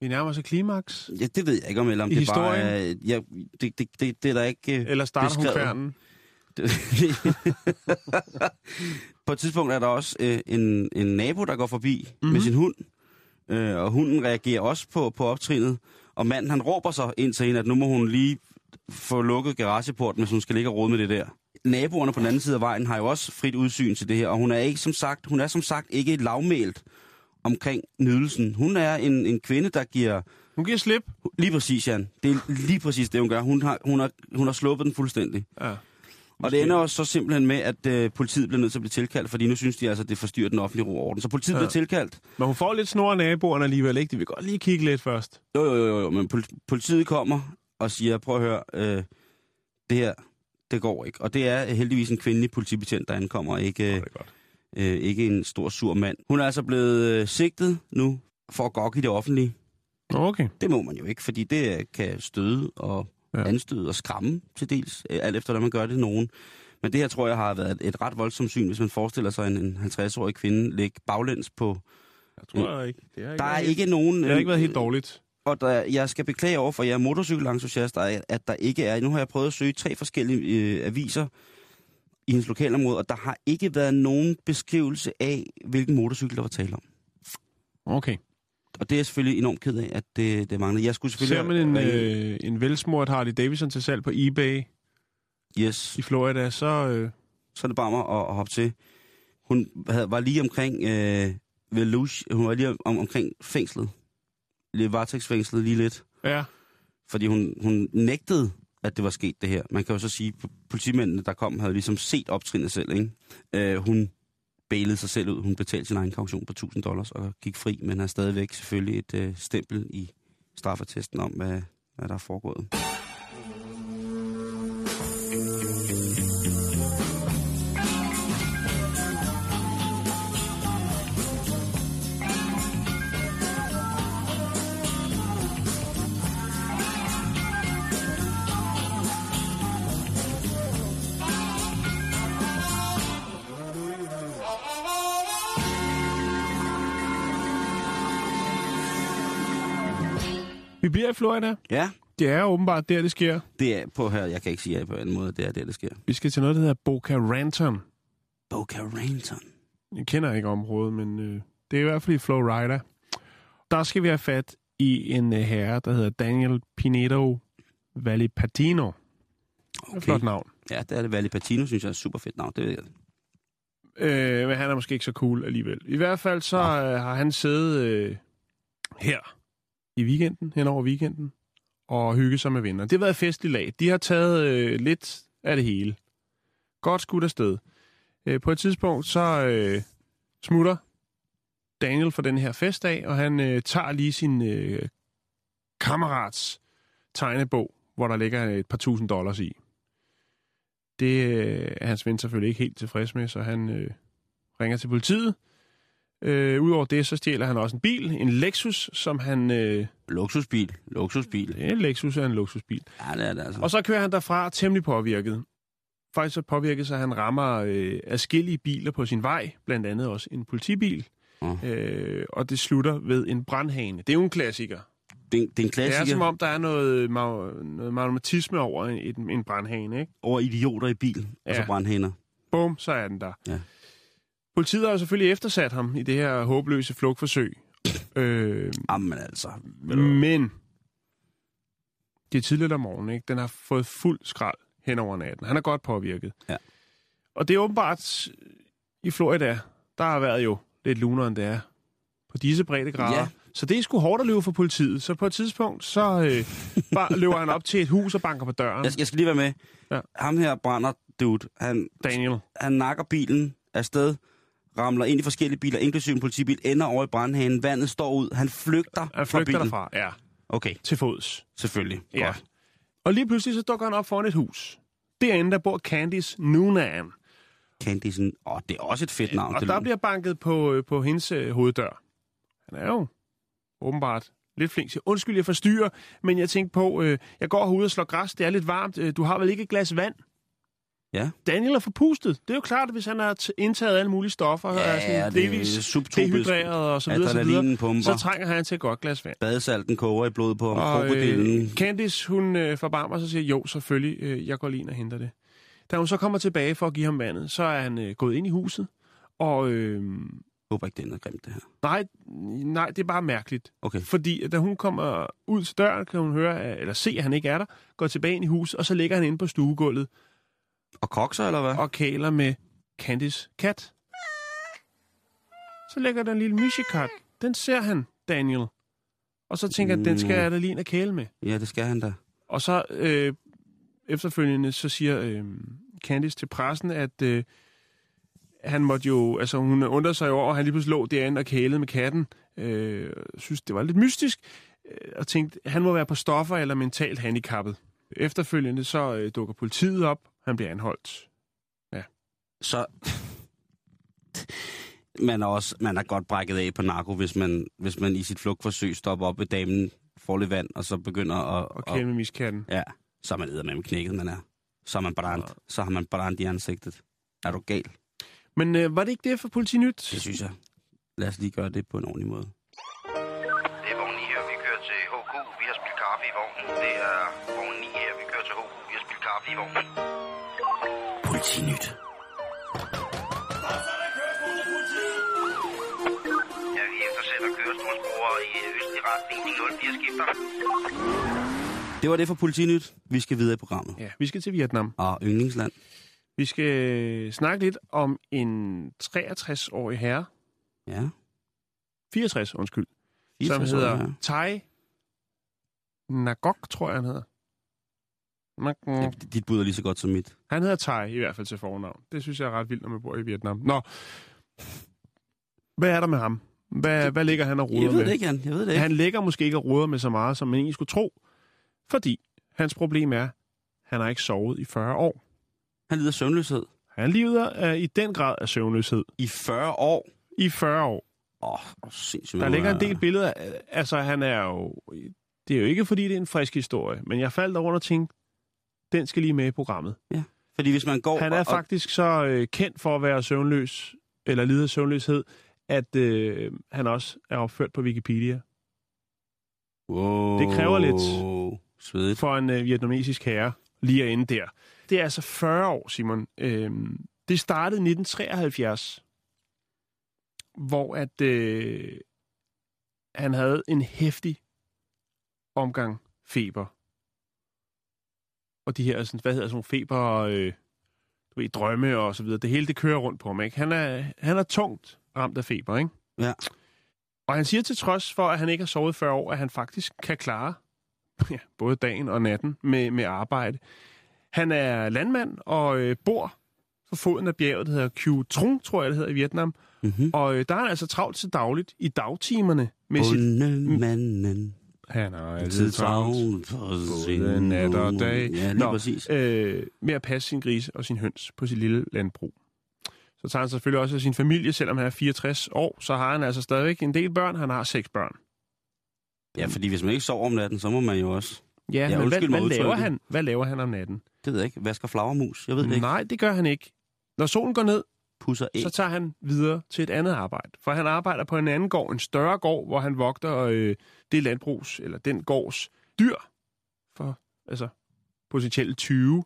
Speaker 6: Vi nærmer os et klimaks.
Speaker 5: Ja, det ved jeg ikke om, eller om
Speaker 6: I
Speaker 5: det bare
Speaker 6: historien?
Speaker 5: er... Ja, det, det, det, det er der ikke... øh,
Speaker 6: Eller starter hun
Speaker 5: beskrevet.
Speaker 6: kværnen? [LAUGHS]
Speaker 5: på et tidspunkt er der også øh, en, en nabo, der går forbi
Speaker 6: Mhm.
Speaker 5: mm-hmm. med sin hund, øh, og hunden reagerer også på, på optrinet. Og manden, han råber så ind til hende, at nu må hun lige få lukket garageporten, hvis hun skal ligge og rode med det der. Naboerne på den anden side af vejen har jo også frit udsyn til det her, og hun er ikke som sagt, hun er som sagt ikke lavmælt omkring nydelsen. Hun er en, en kvinde, der giver
Speaker 6: Hun giver slip.
Speaker 5: lige præcis, Jan. Det er lige præcis det, hun gør. Hun har, hun har, hun har sluppet den fuldstændig.
Speaker 6: Ja.
Speaker 5: Og det ender også så simpelthen med, at øh, politiet bliver nødt til at blive tilkaldt, fordi nu synes de altså, at det forstyrrer den offentlige ro og orden. Så politiet
Speaker 6: Ja.
Speaker 5: bliver tilkaldt.
Speaker 6: Men hun får lidt snor af naboerne alligevel, ikke? De vil godt lige kigge lidt først.
Speaker 5: Jo, jo, jo, jo, men pol- politiet kommer og siger, prøv at høre, øh, det her, det går ikke. Og det er heldigvis en kvindelig politibetjent, der ankommer, ikke, øh, øh, ikke en stor sur mand. Hun er altså blevet øh, sigtet nu for at gokke i det offentlige.
Speaker 6: Okay.
Speaker 5: Det må man jo ikke, fordi det øh, kan støde og
Speaker 6: Ja.
Speaker 5: anstøde og skræmme til dels, øh, alt efter, hvordan man gør det nogen. Men det her tror jeg har været et, et ret voldsomt syn, hvis man forestiller sig en, en 50-årig kvinde ligge baglæns på.
Speaker 6: Jeg tror jeg ikke. Det har ikke
Speaker 5: Der er ikke nogen...
Speaker 6: Det har ikke været helt dårligt.
Speaker 5: Og der, jeg skal beklage over for jer motorcykelentusiaster, at at der ikke er... Nu har jeg prøvet at søge tre forskellige øh, aviser i hendes lokalområde, og der har ikke været nogen beskrivelse af, hvilken motorcykel der var tale om.
Speaker 6: Okay.
Speaker 5: Og det er jeg selvfølgelig enormt ked af, at det, det mangler. Jeg skulle selvfølgelig...
Speaker 6: Ser man en,
Speaker 5: ringe-
Speaker 6: øh, en velsmurt Harley Davidson til salg på eBay
Speaker 5: Yes.
Speaker 6: i Florida, så... Øh,
Speaker 5: så er det bare mig at, at hoppe til. Hun havde, var lige omkring øh, Velush, hun var lige om, omkring fængslet. Varetægtsfængslet lige lidt.
Speaker 6: ja,
Speaker 5: Fordi hun, hun nægtede, at det var sket det her. Man kan jo så sige, at politimændene, der kom, havde ligesom set optrinet selv. Ikke? Øh, hun bælede sig selv ud. Hun betalte sin egen kaution på 1000 dollars og gik fri, men har stadigvæk selvfølgelig et øh, stempel i straffetesten om, hvad, hvad der er foregået.
Speaker 6: Vi bliver i Florida.
Speaker 5: Ja,
Speaker 6: Det er åbenbart der, det sker.
Speaker 5: det er på her. Jeg kan ikke sige ja på en måde. Det er der, det sker.
Speaker 6: Vi skal til noget, der hedder Boca Raton.
Speaker 5: Boca Raton.
Speaker 6: Jeg kender ikke området, men øh, det er i hvert fald i Florida. Der skal vi have fat i en øh, herre, der hedder Daniel Pinedo Valli Patino. Okay. Flot navn.
Speaker 5: Ja, det er det. Valli Patino, synes jeg er et super fedt navn. Det ved jeg.
Speaker 6: Øh, men han er måske ikke så cool alligevel. I hvert fald så øh, har han siddet øh, her i weekenden, hen over weekenden, og hygge sig med venner. Det har været festlig lag. De har taget øh, lidt af det hele. Godt skudt afsted. Øh, på et tidspunkt så øh, smutter Daniel for den her festdag, og han øh, tager lige sin øh, kammerats tegnebog, hvor der ligger et par tusind dollars i. Det øh, er hans ven selvfølgelig ikke helt tilfreds med, så han øh, ringer til politiet. Øh, Udover det, så stjæler han også en bil, en Lexus, som han... Øh,
Speaker 5: Luksusbil. Luksusbil.
Speaker 6: en Lexus er en luksusbil.
Speaker 5: Ja, det er det altså.
Speaker 6: Og så kører han derfra temmelig påvirket. Faktisk så påvirket, så han rammer øh, adskillige biler på sin vej, blandt andet også en politibil.
Speaker 5: Åh.
Speaker 6: Øh, og det slutter ved en brandhane. Det er jo en klassiker.
Speaker 5: Det, er- det er en
Speaker 6: Det
Speaker 5: klassiker
Speaker 6: er som om, der er noget, noget magnetisme over en, en brandhane, ikke?
Speaker 5: over idioter i bil, ja. og så
Speaker 6: Ja.
Speaker 5: brandhænder.
Speaker 6: Bum, så er den der.
Speaker 5: Ja.
Speaker 6: Politiet har selvfølgelig eftersat ham i det her håbløse flugtforsøg. [COUGHS] øh,
Speaker 5: Jamen altså.
Speaker 6: men det er tidligt om morgenen, ikke? Den har fået fuld skrald hen over natten. Han er godt påvirket.
Speaker 5: Ja.
Speaker 6: Og det er åbenbart i Florida, der har været jo lidt lunere, end det er på disse breddegrader.
Speaker 5: Ja.
Speaker 6: Så det er sgu hårdt at løbe for politiet. Så på et tidspunkt, så øh, [LAUGHS] bare løber han op til et hus og banker på døren.
Speaker 5: Jeg, jeg skal lige være med.
Speaker 6: Ja.
Speaker 5: Ham her brænder dude. Han,
Speaker 6: Daniel.
Speaker 5: han nakker bilen afsted, ramler ind i forskellige biler, inklusive en politibil, ender over i brandhanen, vandet står ud, han flygter,
Speaker 6: Han
Speaker 5: fra
Speaker 6: flygter
Speaker 5: bilen.
Speaker 6: derfra, ja.
Speaker 5: Okay,
Speaker 6: Til fods.
Speaker 5: selvfølgelig.
Speaker 6: Ja.
Speaker 5: Godt.
Speaker 6: Og lige pludselig så dukker han op foran et hus. Derinde, der bor Candice Noonan.
Speaker 5: Candysen, åh, det er også et fedt navn.
Speaker 6: Og der
Speaker 5: lyder.
Speaker 6: bliver banket på, øh, på hendes øh, hoveddør. Han er jo åbenbart lidt flink til, undskyld, jeg forstyrrer, men jeg tænkte på, øh, jeg går herude og slår græs, det er lidt varmt, øh, du har vel ikke et glas vand?
Speaker 5: Ja.
Speaker 6: Daniel er forpustet. Det er jo klart, at hvis han har indtaget alle mulige stoffer, og er sådan
Speaker 5: det
Speaker 6: delvis dehydreret og så videre, så, videre,
Speaker 5: pumper.
Speaker 6: så trænger han til et godt glas vand.
Speaker 5: Badesalten koger i blodet på ham.
Speaker 6: Og øh, Candice, hun øh, forbarmer sig og siger, jo, selvfølgelig, øh, jeg går lige ind og henter det. Da hun så kommer tilbage for at give ham vandet, så er han øh, gået ind i huset, og øh,
Speaker 5: håber ikke, det er noget grimt, det her.
Speaker 6: nej, nej, det er bare mærkeligt.
Speaker 5: Okay.
Speaker 6: Fordi da hun kommer ud til døren, kan hun høre, eller se, at han ikke er der, går tilbage ind i huset, og så ligger han inde på stuegulvet
Speaker 5: Og kokser, eller hvad?
Speaker 6: og kæler med Candice kat. Så lægger der en lille mishikat. Den ser han, Daniel. Og så tænker jeg, den skal jeg da lige og kæle med.
Speaker 5: Ja, det skal han da.
Speaker 6: Og så øh, efterfølgende, så siger øh, Candice til pressen, at øh, han måtte jo, altså hun undrede sig over, at han lige pludselig lå derinde og kælede med katten. Øh, synes, det var lidt mystisk. Øh, og tænkte, han må være på stoffer eller mentalt handicappet. Efterfølgende så øh, dukker politiet op. Han bliver anholdt.
Speaker 5: Så... man er også man er godt brækket af på narko, hvis man, hvis man i sit flugtforsøg stopper op ved damen, får lidt vand, og så begynder at...
Speaker 6: Og kæle med miskatten.
Speaker 5: Ja, så er man eddermame med knækket, man er. Så er man brændt. Så har man brændt i ansigtet. Er du gal?
Speaker 6: Men øh, var det ikke det for Politinyt?
Speaker 5: Det synes jeg. Lad os lige gøre det på en ordentlig måde.
Speaker 7: Det er vogn 9 her, vi kører til HK. Vi har spillet kaffe i vognen. Det er vogn 9 her, vi kører til HK. Vi har spillet kaffe i vognen.
Speaker 5: Politinyt.
Speaker 7: Ja, vi eftersætter kørestolsbrugere i østlig retning. De 04 skifter.
Speaker 5: Det var det for Politinyt. Vi skal videre i programmet.
Speaker 6: Ja, vi skal til Vietnam.
Speaker 5: Og yndlingsland.
Speaker 6: Vi skal snakke lidt om en 63-årig herre,
Speaker 5: Ja.
Speaker 6: 64, undskyld, som
Speaker 5: 64 år,
Speaker 6: hedder
Speaker 5: ja.
Speaker 6: Tai Nagok, tror jeg, han hedder.
Speaker 5: Ja, dit bud er lige så godt som mit.
Speaker 6: Han hedder Tai i hvert fald til fornavn. Det synes jeg er ret vildt, når man bor i Vietnam. Nå, hvad er der med ham? Hvad, hvad ligger han og ruder
Speaker 5: Jeg ved
Speaker 6: med?
Speaker 5: det ikke, Jan. Jeg ved det ikke.
Speaker 6: Han ligger måske ikke og ruder med så meget, som man egentlig skulle tro. Fordi hans problem er, han har ikke sovet i 40 år.
Speaker 5: Han lider af søvnløshed.
Speaker 6: Han lider af, i den grad af søvnløshed.
Speaker 5: I 40 år.
Speaker 6: I 40 år.
Speaker 5: Åh, oh, sindssygt.
Speaker 6: Der ligger en del billeder. Altså, han er jo... Det er jo ikke, fordi det er en frisk historie, men jeg faldt over og tænkte, den skal lige med i programmet.
Speaker 5: Fordi hvis man går...
Speaker 6: Han er
Speaker 5: og-
Speaker 6: faktisk så øh, kendt for at være søvnløs, eller lide af søvnløshed, at øh, han også er opført på Wikipedia.
Speaker 5: Wow.
Speaker 6: Det kræver lidt.
Speaker 5: Svedigt.
Speaker 6: For en øh, vietnamesisk herre, lige at ende der. Det er altså 40 år, Simon. Øhm, det startede i 1973, hvor at øh, han havde en hæftig omgang feber. Og de her, sådan, hvad hedder sådan nogle feber, øh, du ved, drømme og så videre. Det hele, det kører rundt på ham, ikke? Han er, han er tungt ramt af feber, ikke?
Speaker 5: Ja.
Speaker 6: Og han siger til trods for, at han ikke har sovet 40 år, at han faktisk kan klare ja, både dagen og natten med, med arbejde. Han er landmand og øh, bor på foden af bjerget, der hedder Q Trung, tror jeg, det hedder i Vietnam.
Speaker 5: Mm-hmm.
Speaker 6: Og øh, der er han altså travlt til dagligt i dagtimerne med sit... Han har
Speaker 5: Altid travlt
Speaker 6: Både nat og dag.
Speaker 5: Ja,
Speaker 6: Nå,
Speaker 5: præcis.
Speaker 6: øh, med at passe sin grise og sin høns på sit lille landbrug. Så tager han selvfølgelig også af sin familie, selvom han er 64 år, så har han altså stadigvæk en del børn. Han har seks børn.
Speaker 5: Ja, fordi hvis man ikke sover om natten, så må man jo også...
Speaker 6: Ja,
Speaker 5: Ja,
Speaker 6: men hvad, hvad, laver han, hvad laver han om natten?
Speaker 5: Det ved jeg ikke. Vasker flagermus. Jeg ved det ikke.
Speaker 6: Nej, det gør han ikke. Når solen går ned,
Speaker 5: Pusser æg.
Speaker 6: så tager han videre til et andet arbejde. For han arbejder på en anden gård, en større gård, hvor han vogter øh, det landbrugs, eller den gårds dyr for altså, potentielle 20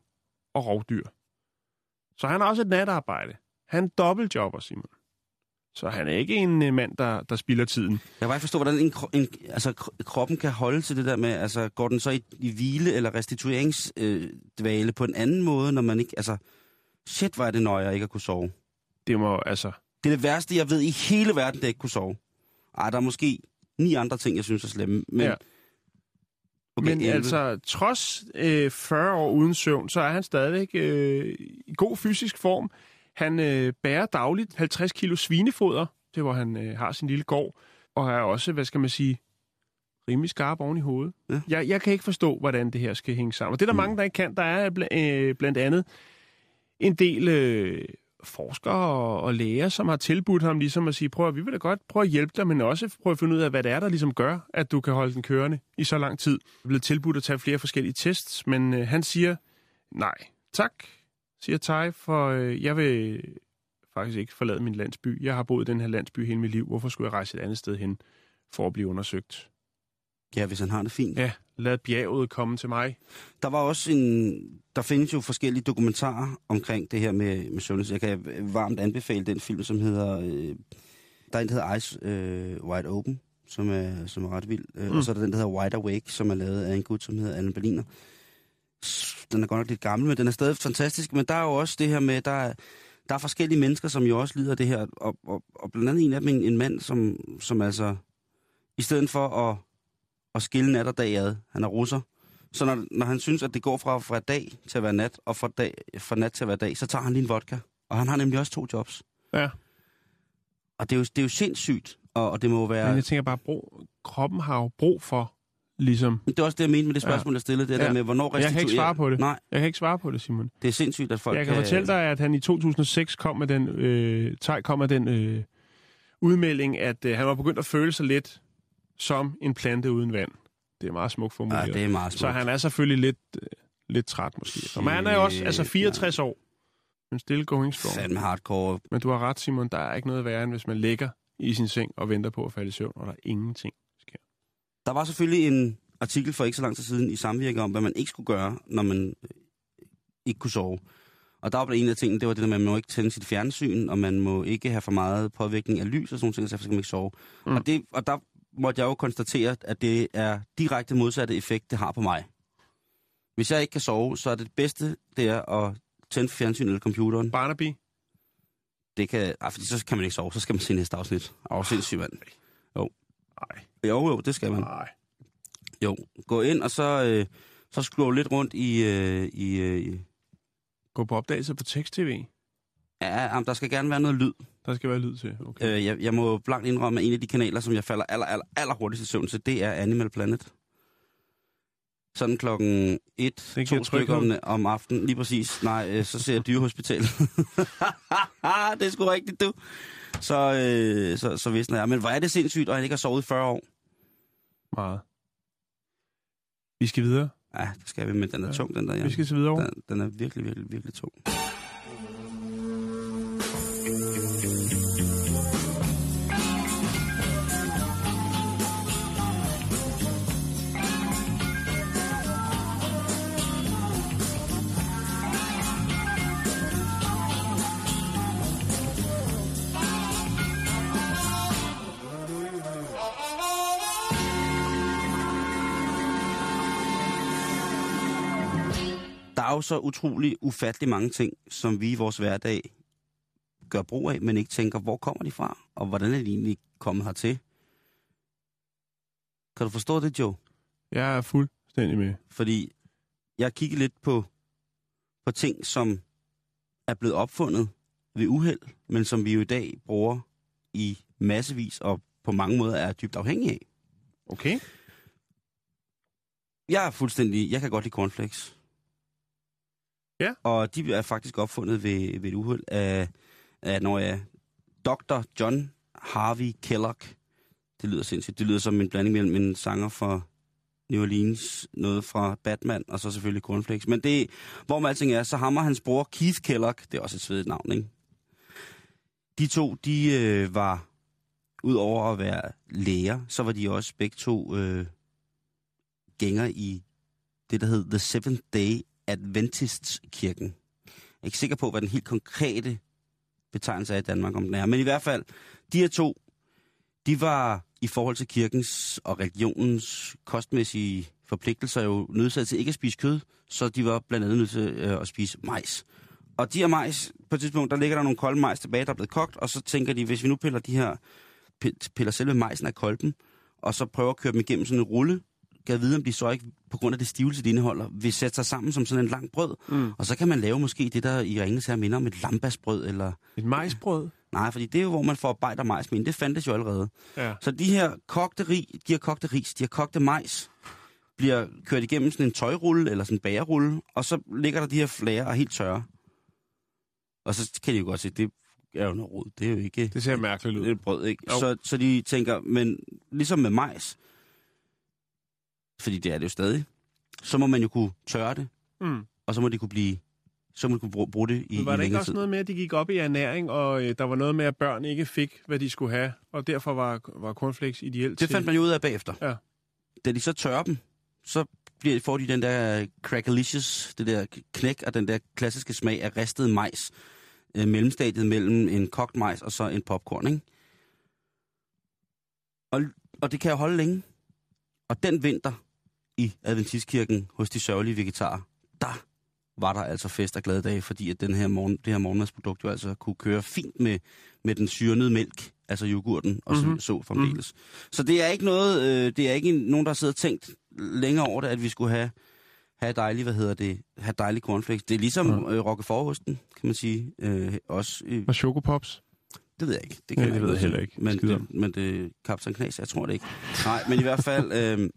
Speaker 6: og rovdyr. Så han har også et natarbejde. Han dobbeltjobber, Simon. Så han er ikke en øh, mand, der, der spilder tiden.
Speaker 5: Jeg kan ikke forstå, hvordan en, en, altså, kro- kroppen kan holde til det der med, altså går den så i, i hvile eller restitueringsdvale øh, på en anden måde, når man ikke, altså, shit, er det nøje, ikke at kunne sove.
Speaker 6: Det må altså...
Speaker 5: Det er det værste, jeg ved i hele verden, det ikke kunne sove. Ej, der er måske ni andre ting, jeg synes er slemme, men...
Speaker 6: Ja.
Speaker 5: Okay,
Speaker 6: Men
Speaker 5: 11.
Speaker 6: altså, trods øh, 40 år uden søvn, så er han stadigvæk øh, i god fysisk form. Han øh, bærer dagligt 50 kilo svinefoder, det hvor han øh, har sin lille gård, og er også, hvad skal man sige, rimelig skarp oven i hovedet.
Speaker 5: Ja.
Speaker 6: Jeg, jeg kan ikke forstå, hvordan det her skal hænge sammen. Og det er der
Speaker 5: Mm.
Speaker 6: mange, der ikke kan. Der er bl- øh, blandt andet en del øh, forskere og, og læger, som har tilbudt ham ligesom at sige, prøv at vi vil da godt prøve at hjælpe dig, men også prøve at finde ud af, hvad det er, der ligesom gør, at du kan holde den kørende i så lang tid. Jeg er blevet tilbudt at tage flere forskellige tests, men øh, han siger, nej, tak, siger Tai, for øh, jeg vil faktisk ikke forlade min landsby. Jeg har boet i den her landsby hele mit liv. Hvorfor skulle jeg rejse et andet sted hen for at blive undersøgt?
Speaker 5: Ja, hvis han har det fint.
Speaker 6: Ja, lad bjerget komme til mig.
Speaker 5: Der var også en... Der findes jo forskellige dokumentarer omkring det her med, med sundhed. Jeg kan varmt anbefale den film, som hedder... Øh, der er en, der hedder Eyes øh, Wide Open, som er, som er ret vild. Øh,
Speaker 6: Mm.
Speaker 5: Og så er der den, der hedder Wide Awake, som er lavet af en gut, som hedder Allen Berliner. Den er godt nok lidt gammel, men den er stadig fantastisk. Men der er jo også det her med, der er, der er forskellige mennesker, som jo også lider det her. Og, og, og blandt andet en af dem, en, en mand, som, som altså... I stedet for at, at skille nat og dag ad, han er russer, så når, når han synes, at det går fra, fra dag til at være nat, og fra, dag, fra nat til at være dag, så tager han lige en vodka. Og han har nemlig også to jobs.
Speaker 6: Ja.
Speaker 5: Og det er jo, det er jo sindssygt, og, og det må være...
Speaker 6: Men jeg tænker bare, brug, kroppen har jo brug for, ligesom...
Speaker 5: Det er også det, jeg mente med det spørgsmål, jeg stillede. Det
Speaker 6: Ja.
Speaker 5: der med, hvornår
Speaker 6: Jeg kan ikke
Speaker 5: restituerer-
Speaker 6: svare på det.
Speaker 5: Nej,
Speaker 6: Jeg kan ikke svare på det, Simon.
Speaker 5: det er sindssygt, at folk
Speaker 6: Jeg kan fortælle dig, at han i 2006 kom med den, øh, kom med den øh, udmelding, at øh, han var begyndt at føle sig lidt som en plante uden vand. Det er meget smukt
Speaker 5: Ja,
Speaker 6: formuleret.
Speaker 5: det er meget smukt.
Speaker 6: Så han er selvfølgelig lidt, øh, lidt træt måske. Men han er også altså 64 år. En stille going strong.
Speaker 5: Fandme hardcore.
Speaker 6: Men du har ret, Simon. Der er ikke noget værre, end hvis man ligger i sin seng og venter på at falde i søvn, og der er ingenting sker.
Speaker 5: Der var selvfølgelig en artikel for ikke så lang tid siden i samvirke om, hvad man ikke skulle gøre, når man øh, ikke kunne sove. Og der var en af tingene, det var det at man må ikke tænde sit fjernsyn, og man må ikke have for meget påvirkning af lys og sådan nogle ting, så man ikke sove.
Speaker 6: Mm.
Speaker 5: Og, det, og der måtte jeg jo konstatere, at det er direkte modsatte effekt, det har på mig. Hvis jeg ikke kan sove, så er det bedste, det er at tænde fjernsyn eller computeren.
Speaker 6: Barnaby?
Speaker 5: Det kan, ej, fordi så kan man ikke sove, så skal man se næste afsnit. Åh, sindssygt mand. Jo.
Speaker 6: Nej.
Speaker 5: Jo, jo, det skal man.
Speaker 6: Nej.
Speaker 5: Jo, gå ind, og så, øh, så scroll lidt rundt i... Øh, i øh,
Speaker 6: Gå på opdagelse på tekst-tv.
Speaker 5: Ja, jamen, der skal gerne være noget lyd.
Speaker 6: Der skal være lyd til. Okay.
Speaker 5: Øh, jeg, jeg må blankt indrømme, at en af de kanaler, som jeg falder aller, aller, aller hurtigst i søvn til, det er Animal Planet. Sådan klokken et,
Speaker 6: Det
Speaker 5: to stykker om, om aftenen. Lige præcis. Nej, øh, så ser jeg dyrehospital. [LAUGHS] det er sgu rigtigt, du. Så, øh, så, så visner jeg. Men hvor er det sindssygt, og han ikke har sovet i 40 år.
Speaker 6: Meget. Vi skal videre.
Speaker 5: Ja, det skal vi, men den er
Speaker 6: Ja.
Speaker 5: tung, den der. Ja.
Speaker 6: Vi skal til videre.
Speaker 5: Den, den er virkelig, virkelig, virkelig tung. Jo så utrolig ufattelig mange ting, som vi i vores hverdag gør brug af, men ikke tænker, hvor kommer de fra, og hvordan er de egentlig kommet hertil? Kan du forstå det, Joe?
Speaker 6: Jeg er fuldstændig med.
Speaker 5: Fordi jeg har kigget lidt på, på ting, som er blevet opfundet ved uheld, men som vi jo i dag bruger i massevis og på mange måder er dybt afhængige af.
Speaker 6: Okay.
Speaker 5: Jeg er fuldstændig... Jeg kan godt lide cornflakes.
Speaker 6: Ja.
Speaker 5: Og de er faktisk opfundet ved, ved et uheld af, af når jeg, Dr. John Harvey Kellogg. Det lyder sindssygt. Det lyder som en blanding mellem en sanger fra New Orleans, noget fra Batman, og så selvfølgelig cornflakes. Men det, hvor man alting er, så hammer hans bror Keith Kellogg, det er også et svedigt navn, ikke? De to, de øh, var, ud over at være læger, så var de også begge to øh, gænger i det, der hed The Seventh Day Adventistkirken. Jeg er ikke sikker på, hvad den helt konkrete betegnelse er i Danmark, om den er. Men i hvert fald, de her to, de var i forhold til kirkens og religionens kostmæssige forpligtelser jo nødsaget til ikke at spise kød, så de var blandt andet nødt til øh, at spise majs. Og de her majs, på et tidspunkt, der ligger der nogle kolde majs tilbage, der er blevet kogt, og så tænker de, hvis vi nu piller de her, piller selve majsen af kolben, og så prøver at køre dem igennem sådan en rulle, kan vide, om de så ikke, på grund af det stivelse, de indeholder, vil sætte sig sammen som sådan en lang brød.
Speaker 6: Mm.
Speaker 5: Og så kan man lave måske det, der i Ringnes her minder om et lambasbrød, eller...
Speaker 6: Et majsbrød.
Speaker 5: Nej, fordi det er jo, hvor man får arbejder majs med. Det fandtes jo allerede.
Speaker 6: Ja.
Speaker 5: Så de her kogte, ri, de her kogte ris, de her kogte majs, bliver kørt igennem sådan en tøjrulle, eller sådan en bagerrulle, og så ligger der de her flager og er helt tørre. Og så kan de jo godt se, det er jo noget rod. Det er jo ikke...
Speaker 6: Det ser mærkeligt
Speaker 5: Det er
Speaker 6: ud.
Speaker 5: et brød, ikke?
Speaker 6: Jo.
Speaker 5: Så, så de tænker, men ligesom med majs, fordi det er det jo stadig, så må man jo kunne tørre det,
Speaker 6: Mm.
Speaker 5: og så må det kunne blive, så det kunne bruge, bruge det i,
Speaker 6: Men var der ikke også
Speaker 5: tid.
Speaker 6: noget med, at de gik op i ernæring, og øh, der var noget med, at børn ikke fik, hvad de skulle have, og derfor var, var cornflakes ideelt
Speaker 5: Det fandt man jo ud af bagefter.
Speaker 6: Ja.
Speaker 5: Da de så tørrer dem, så bliver, får de den der crackalicious, det der knæk og den der klassiske smag af ristet majs. Øh, mellemstadiet mellem en kogt majs og så en popcorn, ikke? Og, og det kan jo holde længe. Og den vinter i Adventistkirken hos de sørgelige vegetarer, der var der altså fest og glade dage, fordi at den her morgen, det her morgenmadsprodukt jo altså kunne køre fint med, med den syrnede mælk, altså yoghurten og
Speaker 6: Mhm.
Speaker 5: mm-hmm. så, så fremdeles. Mm. Så det er ikke noget, øh, det er ikke nogen, der sidder og tænkt længere over det, at vi skulle have, have dejlig, hvad hedder det, have dejlig cornflakes. Det er ligesom
Speaker 6: Ja.
Speaker 5: ja. øh, roquefortosten, kan man sige. Øh, også, øh,
Speaker 6: Og chokopops?
Speaker 5: det ved jeg ikke. Det
Speaker 6: Ja,
Speaker 5: kan
Speaker 6: det
Speaker 5: jeg
Speaker 6: ved jeg heller ikke.
Speaker 5: Men det, men det Kaptajn Knas, jeg tror det ikke. Nej, men i hvert fald, øh,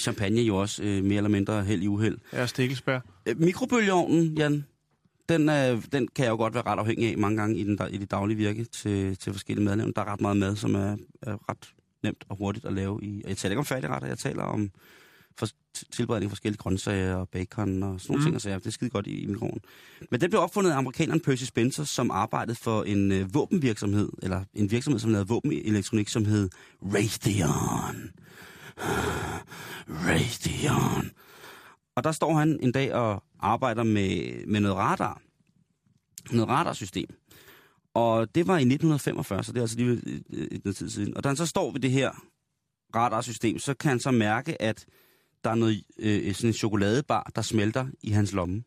Speaker 5: champagne jo også øh, mere eller mindre held i uheld.
Speaker 6: Ja, stikkelsbær.
Speaker 5: Øh, mikrobølgeovnen, Jan, den, er, den kan jeg jo godt være ret afhængig af mange gange i, den, i det daglige virke til, til forskellige madlavning. Der er ret meget mad, som er, er ret nemt og hurtigt at lave. I, og jeg taler ikke om færdigretter, jeg taler om for, tilberedning af forskellige grøntsager og bacon og sådan nogle
Speaker 6: Mm.
Speaker 5: ting. Altså, det er skide godt i, i mikroen. Men den blev opfundet af amerikaneren Percy Spencer, som arbejdede for en øh, våbenvirksomhed, eller en virksomhed, som lavede våbenelektronik, som hed Raytheon. Raytheon. Og der står han en dag og arbejder med, med noget radar. Noget radarsystem. Og det var i 1945, så det er altså lige et, et, et tid siden. Og da han så står ved det her radarsystem, så kan han så mærke, at der er noget, øh, sådan en chokoladebar, der smelter i hans lomme.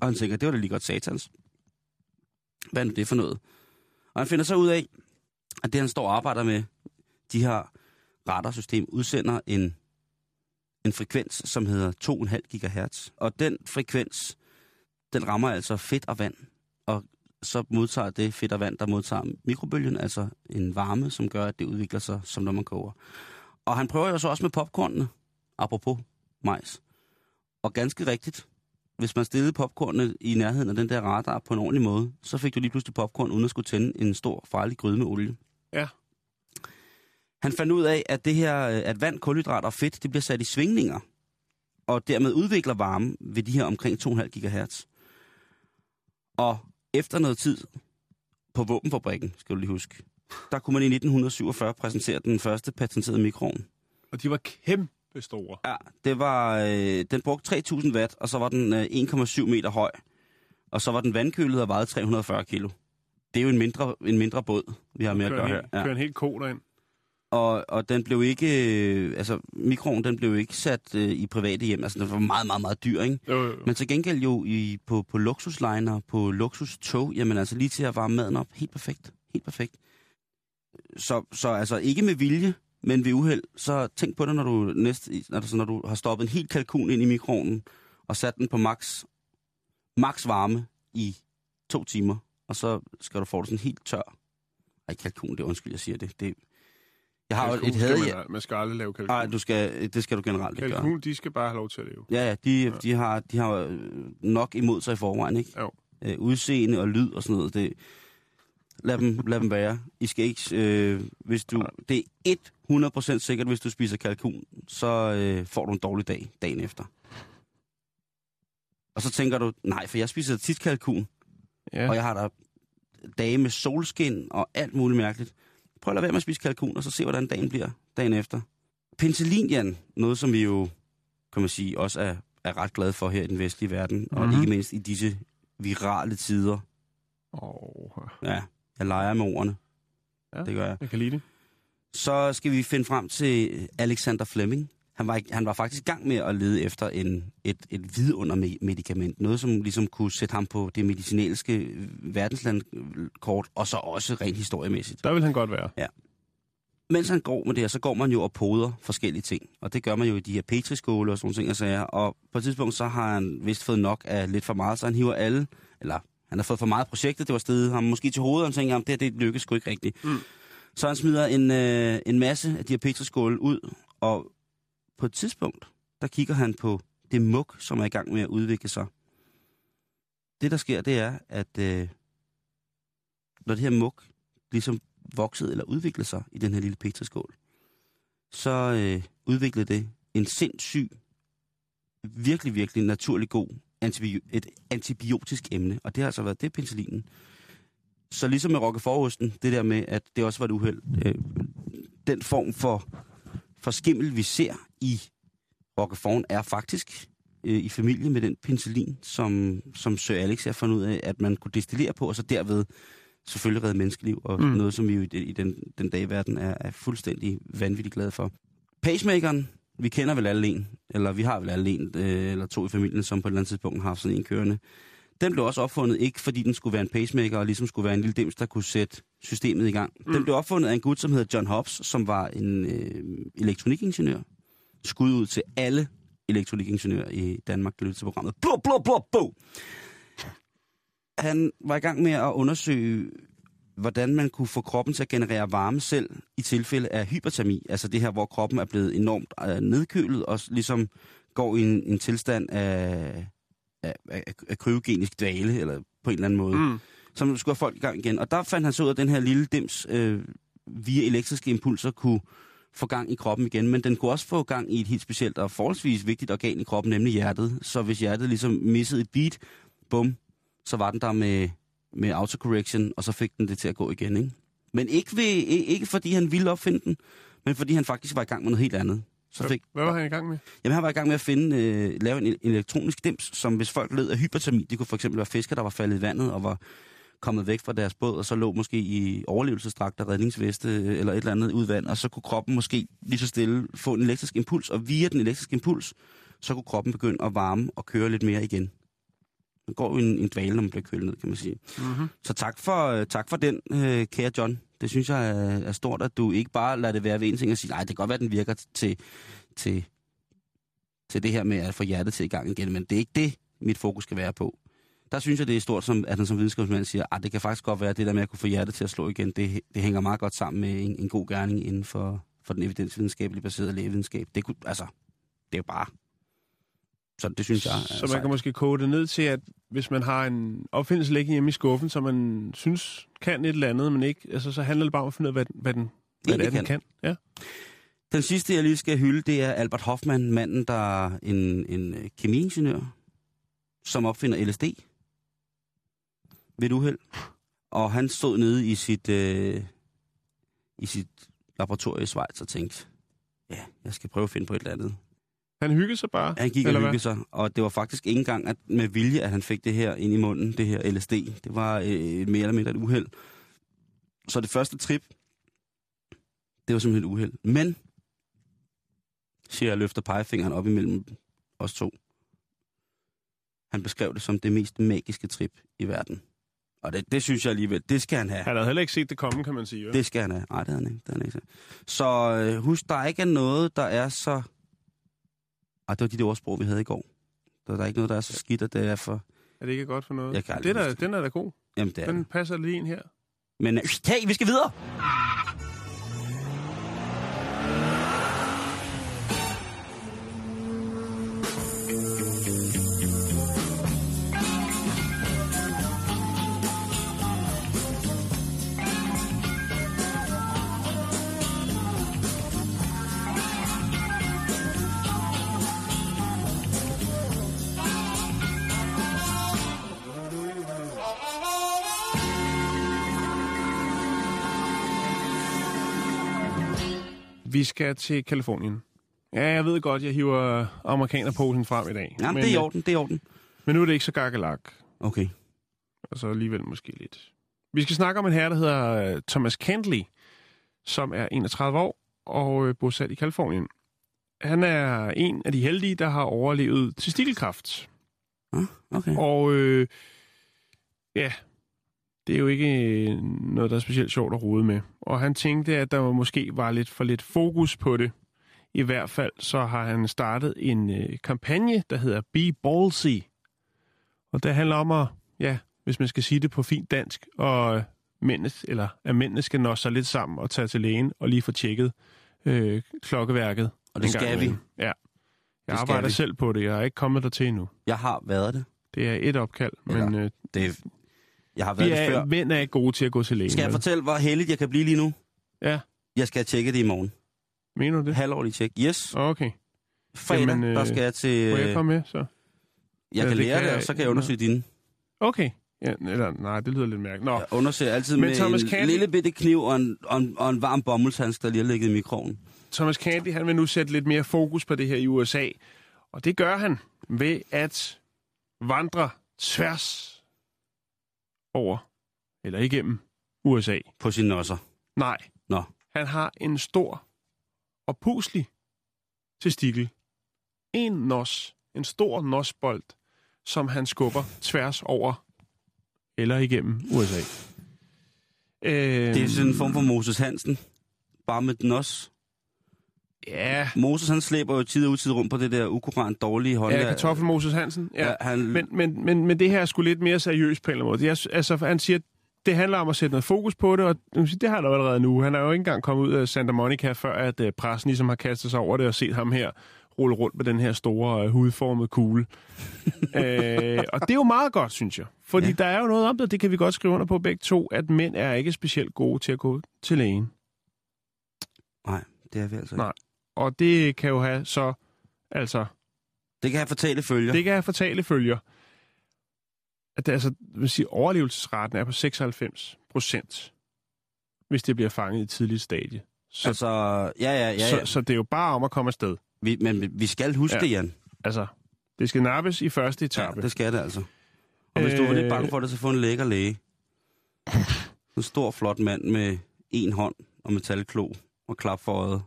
Speaker 5: Og han tænker, det var da lige godt satans. Hvad er nu det for noget? Og han finder så ud af, at det han står og arbejder med, de her radarsystem, udsender en, en frekvens, som hedder 2,5 GHz. Og den frekvens, den rammer altså fedt og vand. Og så modtager det fedt og vand, der modtager mikrobølgen, altså en varme, som gør, at det udvikler sig, som når man koger. Og han prøver jo så også med popcornene, apropos majs. Og ganske rigtigt, hvis man stillede popcornene i nærheden af den der radar på en ordentlig måde, så fik du lige pludselig popcorn, uden at skulle tænde en stor, farlig gryde med olie.
Speaker 6: Ja.
Speaker 5: Han fandt ud af, at det her, øh, at vand, kulhydrat og fedt, det bliver sat i svingninger, og dermed udvikler varme ved de her omkring 2,5 GHz. Og efter noget tid på våbenfabrikken, skal du lige huske, der kunne man i 1947 præsentere den første patenterede mikroovn.
Speaker 6: Og de var kæmpe store.
Speaker 5: Ja, det var, øh, den brugte 3000 watt, og så var den øh, 1,7 meter høj. Og så var den vandkølet og vejede 340 kilo. Det er jo en mindre, en mindre båd, vi har med at gøre her.
Speaker 6: hel, kører en helt ko derind.
Speaker 5: Og, og den blev ikke, øh, altså mikroen, den blev ikke sat øh, i private hjem. Altså den var meget, meget, meget dyr, ikke?
Speaker 6: Jo, jo.
Speaker 5: Men til gengæld jo i, på, på luksusliner, på luksustog, jamen altså lige til at varme maden op. Helt perfekt. Helt perfekt. Så, så altså ikke med vilje, men ved uheld, så tænk på det, når du, næste, altså, når du har stoppet en helt kalkun ind i mikroovnen og sat den på max, max varme i to timer, og så skal du få det sådan helt tør. Ej, kalkun, det undskyld, jeg siger det. det jeg har
Speaker 6: Kalkun
Speaker 5: et had...
Speaker 6: man,
Speaker 5: Ja.
Speaker 6: man skal aldrig lave kalkun.
Speaker 5: Nej, du skal, det skal du generelt ikke gøre.
Speaker 6: kalkun, de skal bare have lov til at leve.
Speaker 5: Ja, ja, de, de har, de har øh, nok imod sig i forvejen, ikke?
Speaker 6: Jo.
Speaker 5: Øh, udseende og lyd og sådan noget, det, lad, dem, lad dem være. I skal ikke, øh, hvis du, det er 100% sikkert, hvis du spiser kalkun, så øh, får du en dårlig dag dagen efter. Og så tænker du, nej, for jeg spiser tit kalkun,
Speaker 6: Ja.
Speaker 5: og jeg har der dage med solskin og alt muligt mærkeligt. Prøv at lade være med at spise kalkun, og så se, hvordan dagen bliver dagen efter. Penicillin, Jan, noget som vi jo, kan man sige, også er, er ret glade for her i den vestlige verden, mm-hmm. og
Speaker 6: Mhm.
Speaker 5: ikke mindst i disse virale tider.
Speaker 6: Oh,
Speaker 5: Ja, jeg leger med ordene.
Speaker 6: Ja.
Speaker 5: Det gør jeg.
Speaker 6: jeg kan lide det.
Speaker 5: Så skal vi finde frem til Alexander Fleming. Han var, han var faktisk i gang med at lede efter en, et, et vidundermedikament. Noget, som ligesom kunne sætte ham på det medicinalske verdenslandkort, og så også rent historiemæssigt.
Speaker 6: Der vil han godt være.
Speaker 5: Mens han går med det her, så går man jo og poder forskellige ting. Og det gør man jo i de her petriskåle og sådan nogle ting og sager. Og på et tidspunkt, så har han vist fået nok af lidt for meget, så han hiver alle, eller han har fået for meget af projektet, det var stedet ham måske til hovedet, og han tænker, at det, her, det lykkes sgu ikke rigtigt.
Speaker 6: Mm.
Speaker 5: Så han smider en, øh, en masse af de her petriskåle ud, og på et tidspunkt, der kigger han på det muk, som er i gang med at udvikle sig. det, der sker, det er, at øh, når det her muk ligesom voksede eller udviklede sig i den her lille petriskål, så øh, udviklede det en sindssyg, virkelig, virkelig naturlig god antibio- et antibiotisk emne, og det har altså været det penicillinen. Så ligesom med roquefortosten, det der med, at det også var et uheld, øh, den form for, for skimmel, vi ser i rockeforen, er faktisk øh, i familie med den penicillin, som, som Sir Alex har fundet ud af, at man kunne destillere på, og så derved selvfølgelig redde menneskeliv, og
Speaker 6: Mm.
Speaker 5: noget, som vi jo i, den- i den, den dag i verden er, er fuldstændig vanvittigt glade for. Pacemakeren, vi kender vel alle en, eller vi har vel alle en øh, eller to i familien, som på et eller andet tidspunkt har haft sådan en kørende. Den blev også opfundet, ikke fordi den skulle være en pacemaker, og ligesom skulle være en lille dims, der kunne sætte systemet i gang. Mm. Den blev opfundet af en gut, som hedder John Hobbs, som var en øh, elektronikingeniør. Skud ud til alle elektronikingeniører i Danmark, der lytter til programmet. Blå, blå, blå, blå! Han var i gang med at undersøge, hvordan man kunne få kroppen til at generere varme selv i tilfælde af hypertermi. Altså det her, hvor kroppen er blevet enormt øh, nedkølet og ligesom går i en, en tilstand af, af, af, af kryogenisk dvale, eller på en eller anden måde. Mm.
Speaker 6: Mm.
Speaker 5: Som skulle have folk i gang igen. Og der fandt han så ud af, at den her lille dims øh, via elektriske impulser kunne få gang i kroppen igen, men den kunne også få gang i et helt specielt og forholdsvis vigtigt organ i kroppen, nemlig hjertet. Så hvis hjertet ligesom missede et beat, bum, så var den der med, med autocorrection, og så fik den det til at gå igen. Ikke? Men ikke, ved, ikke, fordi han ville opfinde den, men fordi han faktisk var i gang med noget helt andet. Så fik,
Speaker 6: Hvad var han i gang med?
Speaker 5: Jamen, han var i gang med at finde, øh, lave en, en elektronisk dims, som hvis folk led af hypertermi, det kunne for eksempel være fiskere, der var faldet i vandet og var kommet væk fra deres båd, og så lå måske i overlevelsesdragter, redningsveste øh, eller et eller andet ud i vand, og så kunne kroppen måske lige så stille få en elektrisk impuls, og via den elektriske impuls, så kunne kroppen begynde at varme og køre lidt mere igen. Man går jo en, en dvale, når man bliver kølet ned, kan man sige.
Speaker 6: Mm-hmm.
Speaker 5: Så tak for, øh, tak for den, øh, kære John. Det synes jeg er, er stort, at du ikke bare lader det være ved en ting og sige, nej, det kan godt være, at den virker til, til, til det her med at få hjertet til i gang igen, men det er ikke det, mit fokus skal være på. Der synes jeg, det er stort, som, at han som videnskabsmand siger, at det kan faktisk godt være, at det der med at kunne få hjertet til at slå igen, det, det hænger meget godt sammen med en, en god gerning inden for, for den evidensvidenskabelige baserede lægevidenskab. Det, kunne, altså, det er jo bare... Så det synes jeg er
Speaker 6: Så man
Speaker 5: sejt.
Speaker 6: kan måske kode det ned til, at hvis man har en opfindelse liggende hjemme i skuffen, som man synes kan et eller andet, men ikke, altså, så handler det bare om at finde ud af, hvad, den- hvad, den, hvad det er, den kan. Ja.
Speaker 5: Den sidste, jeg lige skal hylde, det er Albert Hoffman, manden, der er en, en kemiingeniør, som opfinder LSD ved et uheld. Og han stod nede i sit, øh, i sit laboratorium i Schweiz og tænkte, ja, jeg skal prøve at finde på et eller andet.
Speaker 6: Han hyggede sig bare.
Speaker 5: Han gik og
Speaker 6: eller hvad?
Speaker 5: hyggede sig, og det var faktisk ikke engang at, med vilje, at han fik det her ind i munden, det her LSD. Det var øh, mere eller mindre et uheld. Så det første trip, det var simpelthen et uheld. Men, siger jeg, løfter pegefingeren op imellem os to. Han beskrev det som det mest magiske trip i verden. Og det, det synes jeg alligevel, det skal han have.
Speaker 6: Han havde heller ikke set det komme, kan man sige. Jo.
Speaker 5: Det skal han have. Nej, det havde han ikke. Det havde han ikke. Så øh, husk, der ikke er noget, der er så... Ej, det var de der ordsprog, vi havde i går. Der, der er ikke noget, der er så skidt, at det er for...
Speaker 6: Er det ikke godt for noget?
Speaker 5: Jeg kan
Speaker 6: det er
Speaker 5: huske
Speaker 6: den er da god.
Speaker 5: Jamen, det er
Speaker 6: Den
Speaker 5: den...
Speaker 6: passer lige ind her.
Speaker 5: Men øh, hey, vi skal videre!
Speaker 6: Vi skal til Kalifornien. Ja, jeg ved godt, jeg hiver amerikanerposen frem i dag.
Speaker 5: Jamen,
Speaker 6: men,
Speaker 5: det er i
Speaker 6: øh,
Speaker 5: orden, det er i orden.
Speaker 6: Men nu er det ikke så gakkelak.
Speaker 5: Okay.
Speaker 6: Og så alligevel måske lidt. Vi skal snakke om en herre, der hedder øh, Thomas Kentley, som er 31 år og øh, bosat i Kalifornien. Han er en af de heldige, der har overlevet testikelkræft.
Speaker 5: Ah, okay.
Speaker 6: Og øh, ja, det er jo ikke øh, noget, der er specielt sjovt at rode med. Og han tænkte, at der måske var lidt for lidt fokus på det. I hvert fald så har han startet en øh, kampagne, der hedder Be Ballsy. Og det handler om at, ja, hvis man skal sige det på fint dansk, og mændene, eller at mændene skal nå sig lidt sammen og tage til lægen og lige få tjekket øh, klokkeværket.
Speaker 5: Og det skal vi.
Speaker 6: Ja. Jeg
Speaker 5: skal
Speaker 6: arbejder
Speaker 5: vi.
Speaker 6: selv på det. Jeg er ikke kommet der til endnu.
Speaker 5: Jeg har været det.
Speaker 6: Det er et opkald, men øh,
Speaker 5: Det er, jeg har været
Speaker 6: vi
Speaker 5: det
Speaker 6: er,
Speaker 5: før.
Speaker 6: mænd er ikke gode til at gå til lægen.
Speaker 5: Skal jeg fortælle, hvor heldigt jeg kan blive lige nu?
Speaker 6: Ja,
Speaker 5: Jeg skal have tjekket det i morgen.
Speaker 6: mener du det?
Speaker 5: Halvårlig tjek. Yes.
Speaker 6: Okay.
Speaker 5: Fredag,
Speaker 6: Jamen, øh,
Speaker 5: der skal jeg til...
Speaker 6: Må jeg komme med, så?
Speaker 5: Jeg
Speaker 6: Ja,
Speaker 5: kan
Speaker 6: det
Speaker 5: lære
Speaker 6: kan
Speaker 5: det, og så kan jeg undersøge dine.
Speaker 6: Okay. Ja, eller, nej, det lyder lidt mærkeligt. Nå,
Speaker 5: Jeg undersøger altid
Speaker 6: Men
Speaker 5: med
Speaker 6: Thomas
Speaker 5: en
Speaker 6: Candy-
Speaker 5: lille bitte kniv og en, og en, og en varm bomuldshandsk, der lige har ligget i mikroven.
Speaker 6: Thomas Candy, han vil nu sætte lidt mere fokus på det her i USA. Og det gør han ved at vandre tværs over, eller igennem USA.
Speaker 5: På sine nosser.
Speaker 6: Nej.
Speaker 5: Nå.
Speaker 6: Han har en stor og puslig testikel. En nos, en stor nosbold, som han skubber tværs over eller igennem USA. Øh,
Speaker 5: Det er sådan en form for Moses Hansen. Bare med nos.
Speaker 6: Ja,
Speaker 5: Moses, han slæber jo tid og utid rundt på det der ukurant dårlige hånd.
Speaker 6: ja kartoffel Moses Hansen. Ja.
Speaker 5: Ja, han,
Speaker 6: Men, men, men, men det her er sgu lidt mere seriøst på en eller anden måde. Det er, altså, han siger, det handler om at sætte noget fokus på det, og det har han jo allerede nu. Han er jo ikke engang kommet ud af Santa Monica, før at uh, pressen ligesom har kastet sig over det og set ham her rulle rundt med den her store uh, hudformede kugle. [LAUGHS] øh, og det er jo meget godt, synes jeg. Fordi. Ja. der er jo noget om det, det kan vi godt skrive under på begge to, at mænd er ikke specielt gode til at gå til lægen.
Speaker 5: Nej, det er vi altså ikke.
Speaker 6: Nej. Og det kan jo have så, altså,
Speaker 5: Det kan have fatale følger.
Speaker 6: Det kan have fatale følger. At det, altså, vil sige, overlevelsesraten er på 96 procent, hvis det bliver fanget i et tidligt stadie. Så,
Speaker 5: Altså, ja, ja, ja. ja.
Speaker 6: så, så det er jo bare om at komme afsted.
Speaker 5: Vi, men vi- skal huske
Speaker 6: Ja.
Speaker 5: det, Jan.
Speaker 6: Altså, det skal nappes i første
Speaker 5: Ja,
Speaker 6: etape.
Speaker 5: det skal det altså. Og hvis du var lidt
Speaker 6: Øh.
Speaker 5: bange for det, så få en lækker læge. En stor, flot mand med en hånd og metalklo og klap for øjet.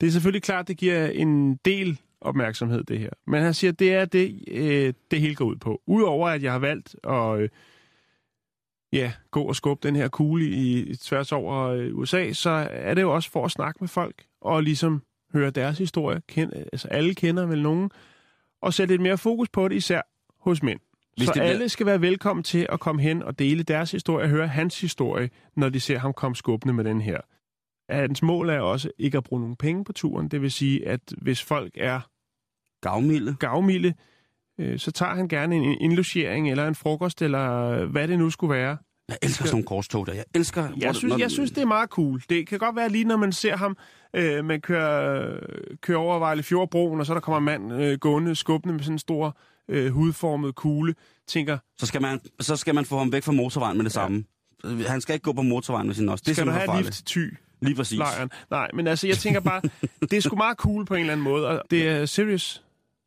Speaker 6: Det er selvfølgelig klart, det giver en del opmærksomhed, det her. Men han siger, det er det, øh, det hele går ud på. Udover at jeg har valgt at øh, ja, gå og skubbe den her kugle i, tværs over øh, USA, så er det jo også for at snakke med folk og ligesom høre deres historie. Kend, altså alle kender vel nogen. Og sætte lidt mere fokus på det, især hos mænd.
Speaker 5: Hvis
Speaker 6: så
Speaker 5: det bliver-
Speaker 6: alle skal være velkommen til at komme hen og dele deres historie og høre hans historie, når de ser ham komme skubbende med den her. Hans mål er også ikke at bruge nogen penge på turen. Det vil sige, at hvis folk er
Speaker 5: Gavmilde.
Speaker 6: gavmilde, øh, så tager han gerne en indlogering eller en frokost, eller hvad det nu skulle være.
Speaker 5: Jeg elsker sådan nogle korstog der. Jeg elsker...
Speaker 6: Jeg synes,
Speaker 5: når-
Speaker 6: jeg synes, det er meget cool. Det kan godt være lige, når man ser ham, øh, man kører, kører over Vejle Fjordbroen, og så der kommer en mand øh, gående, skubbende med sådan en stor øh, hudformet kugle, tænker,
Speaker 5: Så skal, man, så skal man få ham væk fra motorvejen med det
Speaker 6: Ja.
Speaker 5: samme. Han skal ikke gå på motorvejen med sin os. Det
Speaker 6: skal du have et lift til Thy?
Speaker 5: Lige præcis.
Speaker 6: lejren. Nej, men altså, jeg tænker bare, [LAUGHS] det er sgu meget cool på en eller anden måde, og det er serious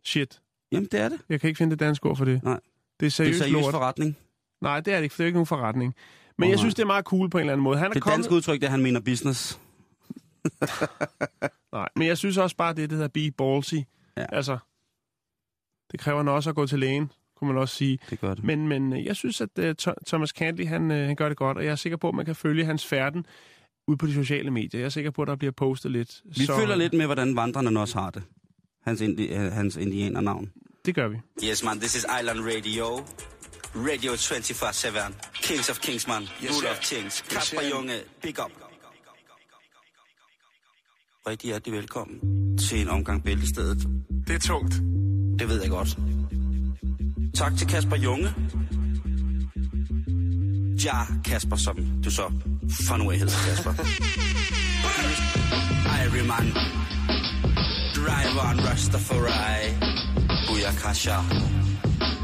Speaker 6: shit.
Speaker 5: Jamen, det er det.
Speaker 6: Jeg kan ikke finde det danske ord for det.
Speaker 5: Nej.
Speaker 6: Det er
Speaker 5: Det er
Speaker 6: seriøst,
Speaker 5: seriøs
Speaker 6: lort.
Speaker 5: forretning.
Speaker 6: Nej, det er det ikke, for det er ikke nogen forretning. Men
Speaker 5: Åh,
Speaker 6: jeg synes, det er meget cool på en eller anden måde. Han er
Speaker 5: Det
Speaker 6: kommet...
Speaker 5: danske udtryk, det er, han mener business. [LAUGHS]
Speaker 6: Nej, men jeg synes også bare, det, det hedder be ballsy.
Speaker 5: Ja.
Speaker 6: Altså, det kræver nok også at gå til lægen, kunne man også sige.
Speaker 5: Det gør det.
Speaker 6: Men, men øh, jeg synes, at uh, Thomas Cantley, han, uh, han gør det godt, og jeg er sikker på, at man kan følge hans færden ud på de sociale medier. Jeg er sikker på, at der bliver postet lidt.
Speaker 5: Vi følger lidt med, hvordan vandrene også har det. Hans, indi- øh, hans indianernavn.
Speaker 6: Det gør vi.
Speaker 8: Yes, man, this is Island Radio. Radio 24-7. Kings of Kings, man. Rule of Kings. Kasper Junge, big up.
Speaker 5: Rigtig hjertelig velkommen til en omgang Bæltestedet.
Speaker 6: Det er tungt.
Speaker 5: Det ved jeg godt. Tak til Kasper Junge. Ja, Kasper, som du så fra nu af hedder Kasper. Iron Drive on Rastafari. Booyakasha.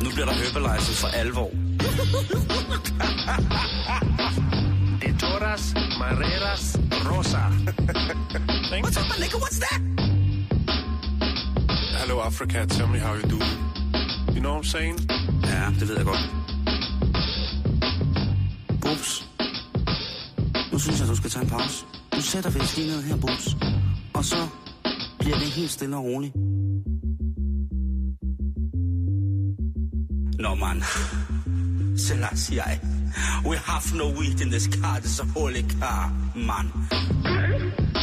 Speaker 5: Nu bliver der Herbalizer for alvor. [LAUGHS]
Speaker 6: De toras, mareras, rosa.
Speaker 8: What's up, my nigga? What's that?
Speaker 6: Hello, Africa. Tell me how you do. You know what I'm saying?
Speaker 5: Ja, det ved jeg godt. Bubs. Nu synes jeg, du skal tage en pause. Du sætter vist lige ned her, Bubs. Og så bliver det helt stille og roligt. Nå, man. Selassie, we have no weed in this car. This is a holy car, man.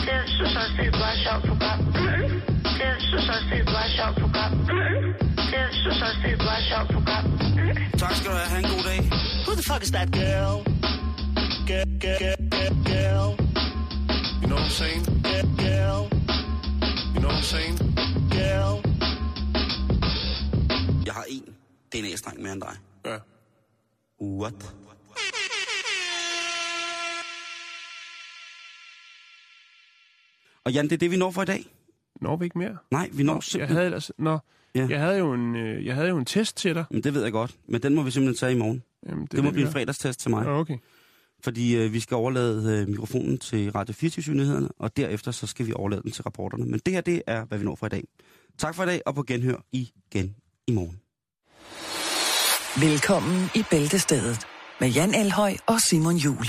Speaker 9: Det synes også, det er bare sjovt program. Det synes også, det er bare sjovt program. Det synes også, det er bare sjovt program.
Speaker 5: Tak skal du have. Ha' en god dag.
Speaker 8: Who the fuck is that girl? Girl,
Speaker 6: You know what I'm saying? You know what I'm saying?
Speaker 5: Jeg har en.
Speaker 8: DNA-streng mere end dig.
Speaker 6: Ja.
Speaker 8: What?
Speaker 5: Og Jan, det er det, vi når for i dag.
Speaker 6: Når vi ikke mere?
Speaker 5: Nej, vi når
Speaker 6: Nå, jeg
Speaker 5: simpelthen...
Speaker 6: havde ellers... Nå,
Speaker 5: Ja.
Speaker 6: jeg, havde jo en, øh, jeg havde jo en test til dig.
Speaker 5: Men det ved jeg godt, men den må vi simpelthen tage i morgen.
Speaker 6: Jamen,
Speaker 5: Det, det må blive en fredagstest til mig.
Speaker 6: Ja, okay.
Speaker 5: Fordi øh, vi skal overlade øh, mikrofonen til Radio 24-nyhederne, og derefter så skal vi overlade den til rapporterne. Men det her, det er, hvad vi når for i dag. Tak for i dag, og på genhør igen i morgen.
Speaker 3: Velkommen i Bæltestedet med Jan Elhøj og Simon Jul.